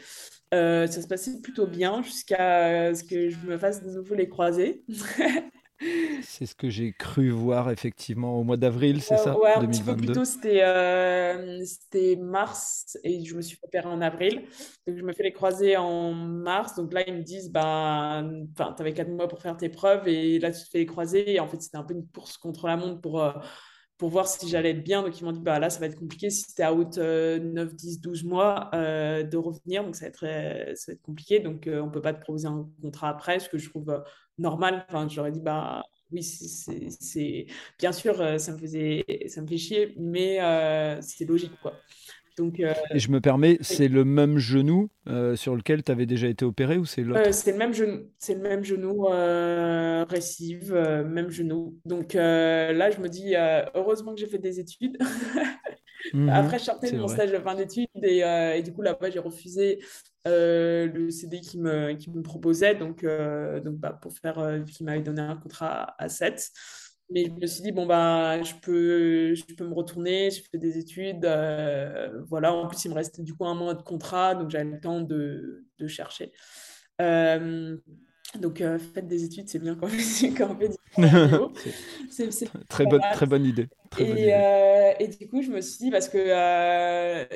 ça se passait plutôt bien jusqu'à ce que je me fasse de nouveau les croisés. C'est ce que j'ai cru voir effectivement au mois d'avril, c'est ça? Ouais, un petit peu plus tôt, c'était euh, c'était mars et je me suis opérer en avril. Donc je me fais les croisés en mars. Donc là, ils me disent, bah, tu avais quatre mois pour faire tes preuves et là, tu te fais les croisés. Et en fait, c'était un peu une course contre la montre pour, euh, pour voir si j'allais être bien. Donc ils m'ont dit, bah là, ça va être compliqué si c'était out 9, 10, 12 mois euh, de revenir. Donc ça va être, ça va être compliqué. Donc on ne peut pas te proposer un contrat après, ce que je trouve normal. Enfin, j'aurais dit, bah oui, c'est bien sûr, euh, ça me faisait, ça me fait chier, mais euh, c'est logique, quoi. Donc, euh, Et je me permets, c'est le même genou sur lequel tu avais déjà été opéré ou c'est l'autre C'est le même genou, c'est le même genou récive, même genou. Donc là, je me dis, heureusement que j'ai fait des études. Mhm, Après, je sortais de mon stage de fin d'études et, et, du coup, là-bas, j'ai refusé euh, le CD qui me, qui me proposait, donc, euh, donc bah, pour faire, euh, qui m'avait donné un contrat à, 7. Mais je me suis dit, bon, bah, je peux, je peux me retourner, je fais des études. voilà, en plus, il me restait du coup un mois de contrat, donc j'avais le temps de, de chercher. donc, faites des études, c'est bien quand, c'est, c'est, très, bonne, très bonne idée. et, idée. et, du coup, je me suis dit, parce que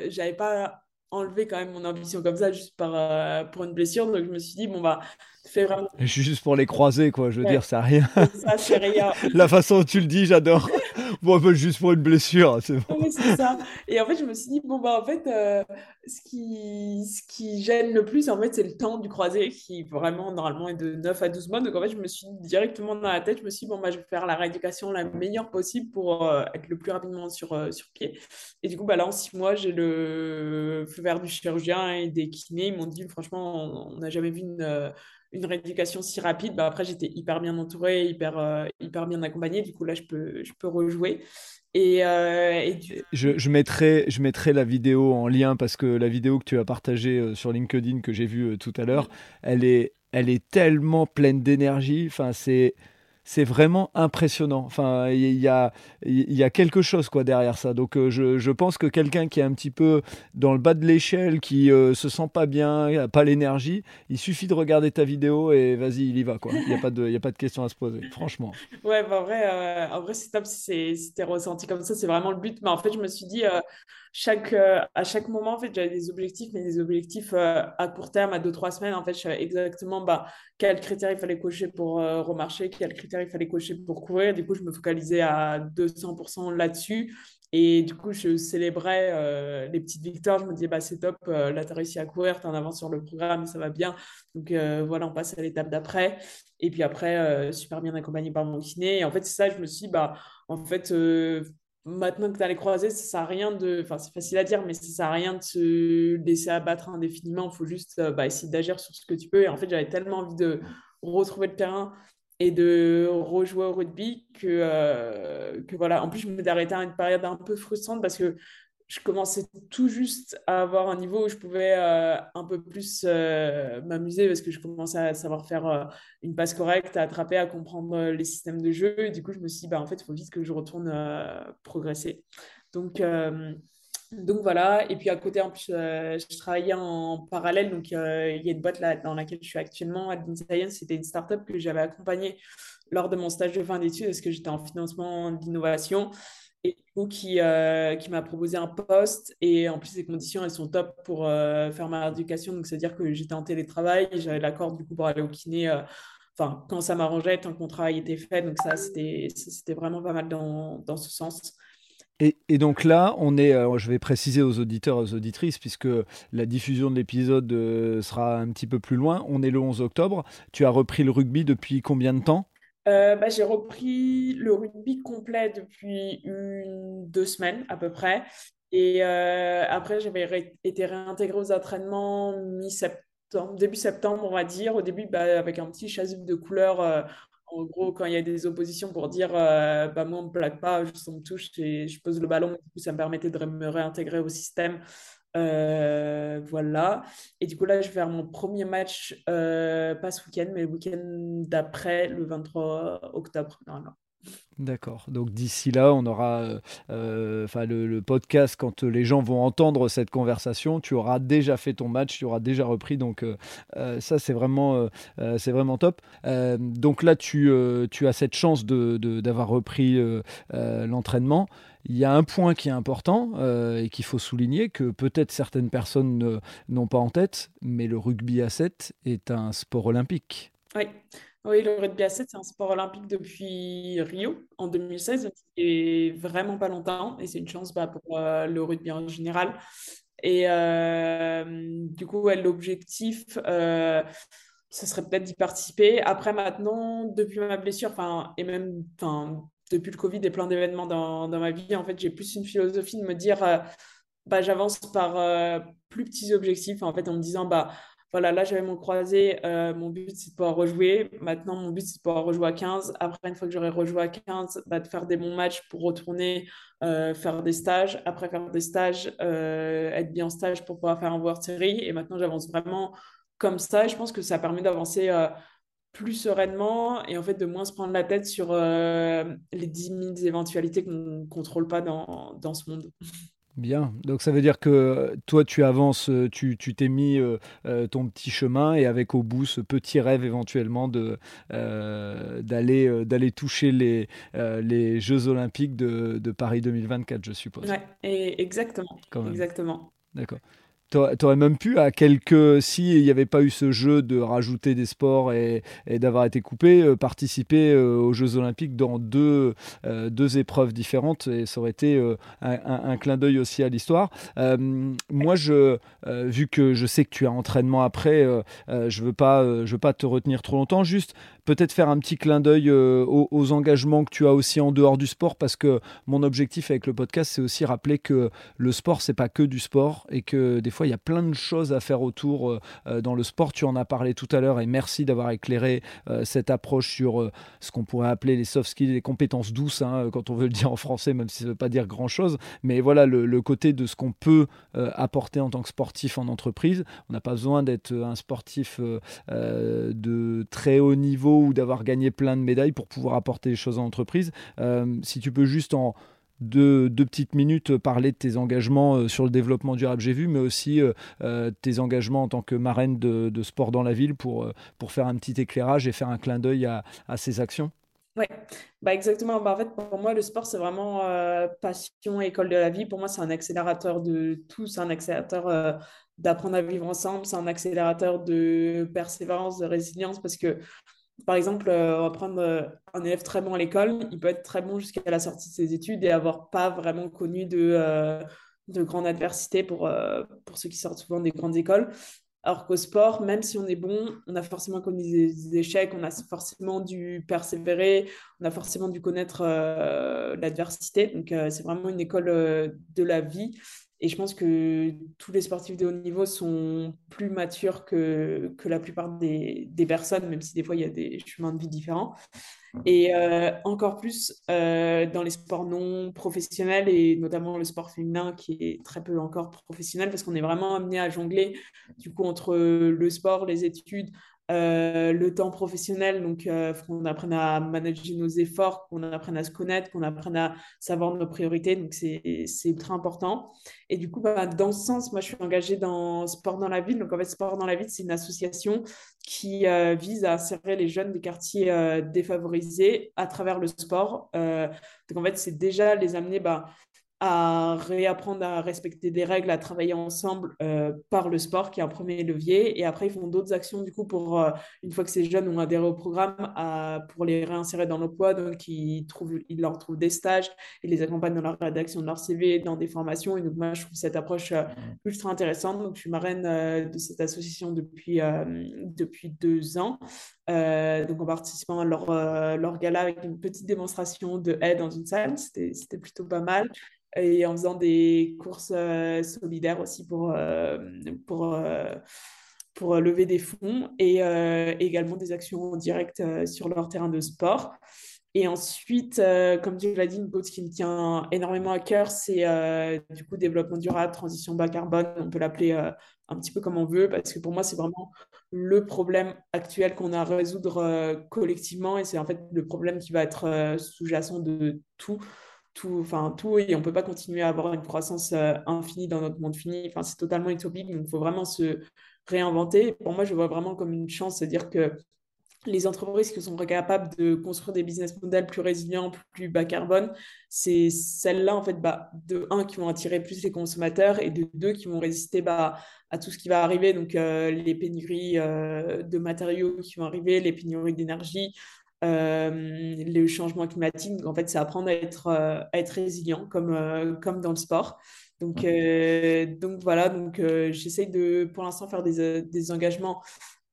j'avais pas enlever quand même mon ambition comme ça juste par, euh, pour une blessure. Donc je me suis dit, bon, bah, fais vraiment. Juste pour les croiser, quoi. Je veux dire, ça rien. Ça, c'est rien. La façon dont tu le dis, j'adore. bon, peu juste pour une blessure, c'est bon. Oui, c'est ça. Et en fait, je me suis dit, bon, bah, en fait, euh, ce, qui, ce qui gêne le plus, en fait, c'est le temps du croisé qui vraiment, normalement, est de 9 à 12 mois. Donc en fait, je me suis directement dans la tête, je me suis dit, bon, bah, je vais faire la rééducation la meilleure possible pour euh, être le plus rapidement sur, sur pied. Et du coup, bah, là, en 6 mois, j'ai le feu vert du chirurgien et des kinés. Ils m'ont dit, franchement, on n'a jamais vu une une rééducation si rapide, bah après j'étais hyper bien entourée, hyper, euh, hyper bien accompagnée. Du coup là je peux, je peux rejouer. Et, euh, je, je, mettrai, je mettrai la vidéo en lien parce que la vidéo que tu as partagée euh, sur LinkedIn que j'ai vue tout à l'heure, elle est, elle est tellement pleine d'énergie. Enfin c'est c'est vraiment impressionnant. Enfin, il y a, y a quelque chose quoi derrière ça. Donc, euh, je, je, pense que quelqu'un qui est un petit peu dans le bas de l'échelle, qui euh, se sent pas bien, n'a pas l'énergie, il suffit de regarder ta vidéo et vas-y, il y va. Il n'y a, pas de, y a pas de question à se poser, franchement. Ouais, bah, en vrai, euh, vrai c'est top si c'était ressenti comme ça. C'est vraiment le but. Mais en fait, je me suis dit, euh, à chaque moment, en fait, j'avais des objectifs, mais des objectifs euh, à court terme, à 2-3 semaines. En fait, je savais exactement bah, quels critères il fallait cocher pour euh, remarcher, quels critères il fallait cocher pour courir. Du coup, je me focalisais à 200% là-dessus. Et du coup, je célébrais les petites victoires. Je me disais, bah, c'est top, là, tu as réussi à courir, tu en avances sur le programme, ça va bien. Donc voilà, on passe à l'étape d'après. Et puis après, super bien accompagné par mon kiné. Et en fait, c'est ça, je me suis dit, bah, en fait, maintenant que tu as les croisés, ça sert à rien de. Enfin, c'est facile à dire, mais ça sert à rien de se laisser abattre indéfiniment. Il faut juste euh, bah, essayer d'agir sur ce que tu peux. Et en fait, j'avais tellement envie de retrouver le terrain et de rejouer au rugby que, euh, que voilà. En plus, je me suis arrêté à une période un peu frustrante parce que je commençais tout juste à avoir un niveau où je pouvais euh, un peu plus euh, m'amuser parce que je commençais à savoir faire euh, une passe correcte, à attraper, à comprendre les systèmes de jeu. Et du coup, je me suis dit, bah, en fait, il faut vite que je retourne progresser. Donc, donc voilà. Et puis à côté, en plus, je travaillais en parallèle. Donc, il y a une boîte là, dans laquelle je suis actuellement, Admin Science. C'était une startup que j'avais accompagnée lors de mon stage de fin d'études parce que j'étais en financement d'innovation et du coup qui, euh, qui m'a proposé un poste. Et en plus les conditions elles sont top pour euh, faire ma rééducation. Donc c'est à dire que j'étais en télétravail j'avais l'accord du coup pour aller au kiné euh, enfin quand ça m'arrangeait tant que mon travail était fait. Donc ça c'était vraiment pas mal dans, dans ce sens. Et, et, donc là, on est, je vais préciser aux auditeurs et aux auditrices, puisque la diffusion de l'épisode sera un petit peu plus loin, on est le 11 octobre. Tu as repris le rugby depuis combien de temps? Euh, bah, j'ai repris le rugby complet depuis une, deux semaines à peu près. Et euh, après, j'avais été réintégrée aux entraînements mi-septembre, début septembre, on va dire. Au début, bah, avec un petit chasuble de couleur. Euh, en gros, quand il y a des oppositions pour dire bah, moi, on ne me plaque pas, je me touche et je pose le ballon. Du coup, ça me permettait de me réintégrer au système. Euh, voilà. Et du coup, là, je vais faire mon premier match, euh, pas ce week-end, mais le week-end d'après, le 23 octobre, normalement. D'accord. Donc d'ici là, on aura, euh, le, podcast quand les gens vont entendre cette conversation, tu auras déjà fait ton match, tu auras déjà repris. Donc ça, c'est vraiment, c'est vraiment top. donc là, tu, tu as cette chance de, d'avoir repris l'entraînement. Il y a un point qui est important et qu'il faut souligner que peut-être certaines personnes n'ont pas en tête, mais le rugby à 7 est un sport olympique. Oui. Oui, le rugby à 7, c'est un sport olympique depuis Rio en 2016, et vraiment pas longtemps. Et c'est une chance bah, pour euh, le rugby en général. Et euh, du coup, l'objectif, euh, ce serait peut-être d'y participer. Après, maintenant, depuis ma blessure, et même depuis le Covid et plein d'événements dans, ma vie, en fait, j'ai plus une philosophie de me dire, bah, j'avance par plus petits objectifs, en fait, en me disant, bah, voilà, là j'avais mon croisé, euh, mon but c'est de pouvoir rejouer. Maintenant, mon but c'est de pouvoir rejouer à 15. Après, une fois que j'aurai rejoué à 15, bah, de faire des bons matchs pour retourner euh, faire des stages. Après, faire des stages, euh, être bien en stage pour pouvoir faire un World Series. Et maintenant, j'avance vraiment comme ça. Je pense que ça permet d'avancer plus sereinement et en fait de moins se prendre la tête sur les 10 000 éventualités qu'on ne contrôle pas dans, dans ce monde. Bien, donc ça veut dire que toi tu avances, euh, tu t'es mis euh, euh, ton petit chemin et avec au bout ce petit rêve éventuellement de d'aller d'aller toucher les, les Jeux Olympiques de, de, Paris 2024, je suppose. Ouais, et exactement. Exactement. D'accord. Tu aurais même pu, à quelques. S'il n'y avait pas eu ce jeu de rajouter des sports et, d'avoir été coupé, euh, participer euh, aux Jeux Olympiques dans deux, euh, deux épreuves différentes et ça aurait été un, clin d'œil aussi à l'histoire. moi, je, vu que je sais que tu as entraînement après, je ne veux, pas, veux pas te retenir trop longtemps. Juste peut-être faire un petit clin d'œil aux, aux, engagements que tu as aussi en dehors du sport parce que mon objectif avec le podcast, c'est aussi rappeler que le sport, c'est pas que du sport et que des fois, il y a plein de choses à faire autour euh, euh, dans le sport. Tu en as parlé tout à l'heure et merci d'avoir éclairé euh, cette approche sur ce qu'on pourrait appeler les soft skills, les compétences douces, hein, quand on veut le dire en français, même si ça ne veut pas dire grand-chose. Mais voilà, le, côté de ce qu'on peut apporter en tant que sportif en entreprise. On n'a pas besoin d'être un sportif de très haut niveau ou d'avoir gagné plein de médailles pour pouvoir apporter des choses en entreprise. si tu peux juste en deux, petites minutes parler de tes engagements euh, sur le développement durable, j'ai vu, mais aussi euh, euh, tes engagements en tant que marraine de, sport dans la ville pour, pour faire un petit éclairage et faire un clin d'œil à, ces actions oui, bah exactement. Bah en fait, pour moi, le sport, c'est vraiment passion, école de la vie. Pour moi, c'est un accélérateur de tout. C'est un accélérateur d'apprendre à vivre ensemble. C'est un accélérateur de persévérance, de résilience. Parce que par exemple, euh, on va prendre euh, un élève très bon à l'école, il peut être très bon jusqu'à la sortie de ses études et avoir pas vraiment connu de, euh, de grande adversité pour, pour ceux qui sortent souvent des grandes écoles. Alors qu'au sport, même si on est bon, on a forcément connu des, échecs, on a forcément dû persévérer, on a forcément dû connaître l'adversité. Donc, c'est vraiment une école de la vie. Et je pense que tous les sportifs de haut niveau sont plus matures que, que la plupart des, des, personnes, même si des fois il y a des chemins de vie différents. Et euh, encore plus euh, dans les sports non professionnels et notamment le sport féminin qui est très peu encore professionnel parce qu'on est vraiment amené à jongler du coup entre le sport, les études, euh, le temps professionnel, donc euh, qu'on apprenne à manager nos efforts, qu'on apprenne à se connaître, qu'on apprenne à savoir nos priorités. Donc, c'est ultra important. Et du coup, bah, dans ce sens, moi, je suis engagée dans Sport dans la ville. Donc, en fait, Sport dans la ville, c'est une association qui euh, vise à insérer les jeunes des quartiers défavorisés à travers le sport. donc, en fait, c'est déjà les amener bah, à réapprendre à respecter des règles, à travailler ensemble euh, par le sport, qui est un premier levier. Et après, ils font d'autres actions, du coup, pour, euh, une fois que ces jeunes ont adhéré au programme, à, pour les réinsérer dans l'emploi. Donc, ils, trouvent, ils leur trouvent des stages, ils les accompagnent dans la rédaction de leur CV, dans des formations. Et donc, moi, je trouve cette approche euh, ultra intéressante. Donc, je suis marraine de cette association depuis, depuis deux ans. Donc, en participant à leur, leur gala avec une petite démonstration de aide dans une salle, c'était plutôt pas mal et en faisant des courses euh, solidaires aussi pour, euh, pour, euh, pour lever des fonds et également des actions directes sur leur terrain de sport. Et ensuite, comme tu l'as dit, une cause qui me tient énormément à cœur, c'est du coup développement durable, transition bas carbone, on peut l'appeler un petit peu comme on veut, parce que pour moi, c'est vraiment le problème actuel qu'on a à résoudre collectivement et c'est en fait le problème qui va être sous-jacent de tout tout, enfin tout, et on peut pas continuer à avoir une croissance infinie dans notre monde fini. Enfin, c'est totalement utopique, donc il faut vraiment se réinventer. Pour moi, je vois vraiment comme une chance, c'est-à-dire que les entreprises qui sont capables de construire des business models plus résilients, plus bas carbone, c'est celles-là, en fait, bah, de un, qui vont attirer plus les consommateurs et de deux, qui vont résister bah, à tout ce qui va arriver, donc euh, les pénuries euh, de matériaux qui vont arriver, les pénuries d'énergie, euh, le changement climatique. Donc, en fait, c'est apprendre à être, à être résilient, comme, comme dans le sport. Donc, donc voilà, donc j'essaye de, pour l'instant, faire des, des engagements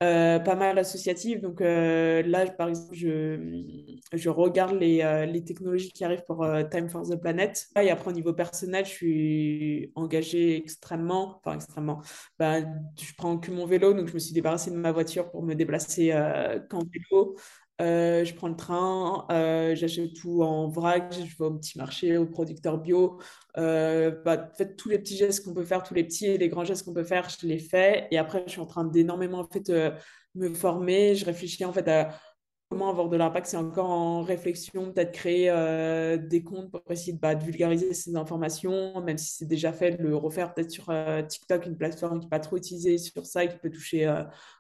euh, pas mal associative. Donc euh, là, par exemple, je, je regarde les, euh, les, technologies qui arrivent pour Time for the Planet. Et après, au niveau personnel, je suis engagée extrêmement, enfin extrêmement. Bah, je prends que mon vélo, donc je me suis débarrassée de ma voiture pour me déplacer qu'en vélo. Euh, je prends le train, euh, j'achète tout en vrac, je vais au petit marché, au producteur bio. Euh, bah, en fait, tous les petits gestes qu'on peut faire, tous les petits et les grands gestes qu'on peut faire, je les fais. Et après, je suis en train d'énormément en fait, me former. Je réfléchis en fait à comment avoir de l'impact. C'est encore en réflexion, peut-être créer des comptes pour essayer bah, de, vulgariser ces informations, même si c'est déjà fait, de le refaire peut-être sur TikTok, une plateforme qui n'est pas trop utilisée sur ça et qui peut toucher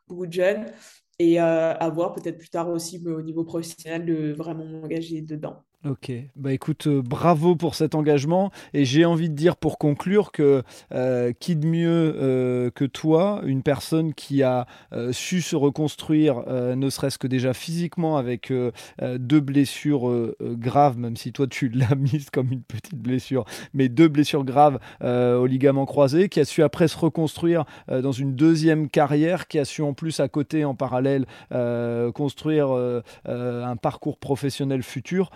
beaucoup de jeunes et euh, à voir peut-être plus tard aussi au niveau professionnel de vraiment m'engager dedans. Ok, bah écoute, euh, bravo pour cet engagement. Et j'ai envie de dire pour conclure que euh, qui de mieux euh, que toi, une personne qui a su se reconstruire, ne serait-ce que déjà physiquement avec deux blessures graves, même si toi tu l'as mise comme une petite blessure, mais deux blessures graves au ligament croisé, qui a su après se reconstruire dans une deuxième carrière, qui a su en plus à côté, en parallèle, construire un parcours professionnel futur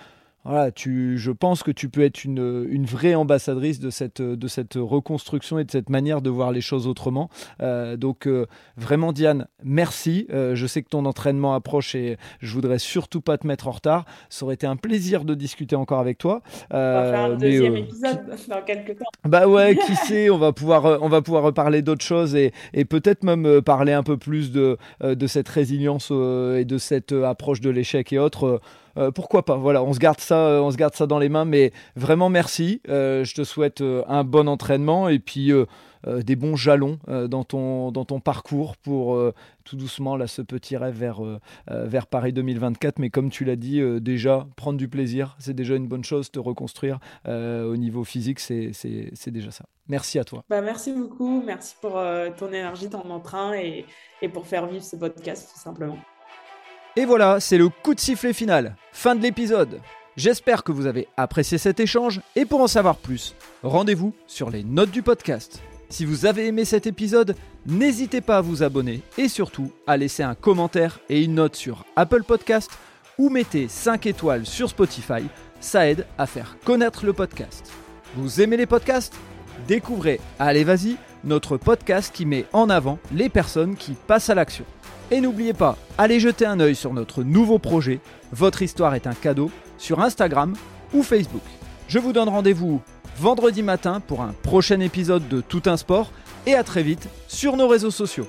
voilà, tu, je pense que tu peux être une, une, vraie ambassadrice de cette, de cette reconstruction et de cette manière de voir les choses autrement. Euh, donc euh, vraiment Diane, merci. Euh, je sais que ton entraînement approche et je voudrais surtout pas te mettre en retard. Ça aurait été un plaisir de discuter encore avec toi. on va faire un deuxième épisode dans quelques temps. Bah ouais, qui sait, on va pouvoir, on va pouvoir reparler d'autres choses et, et peut-être même parler un peu plus de, de cette résilience et de cette approche de l'échec et autres. Euh, pourquoi pas Voilà, on se garde ça, euh, on se garde ça dans les mains. Mais vraiment merci. Euh, je te souhaite un bon entraînement et puis des bons jalons dans ton dans ton parcours pour tout doucement là ce petit rêve vers vers Paris 2024. Mais comme tu l'as dit, déjà prendre du plaisir, c'est déjà une bonne chose. Te reconstruire au niveau physique, c'est déjà ça. Merci à toi. Bah, merci beaucoup. Merci pour ton énergie, ton entrain et, et pour faire vivre ce podcast tout simplement. Et voilà, c'est le coup de sifflet final. Fin de l'épisode. J'espère que vous avez apprécié cet échange et pour en savoir plus, rendez-vous sur les notes du podcast. Si vous avez aimé cet épisode, n'hésitez pas à vous abonner et surtout à laisser un commentaire et une note sur Apple Podcast ou mettez 5 étoiles sur Spotify, ça aide à faire connaître le podcast. Vous aimez les podcasts? Découvrez Allez Vas-y, notre podcast qui met en avant les personnes qui passent à l'action. Et n'oubliez pas, allez jeter un œil sur notre nouveau projet, Votre histoire est un cadeau, sur Instagram ou Facebook. Je vous donne rendez-vous vendredi matin pour un prochain épisode de Tout un sport et à très vite sur nos réseaux sociaux.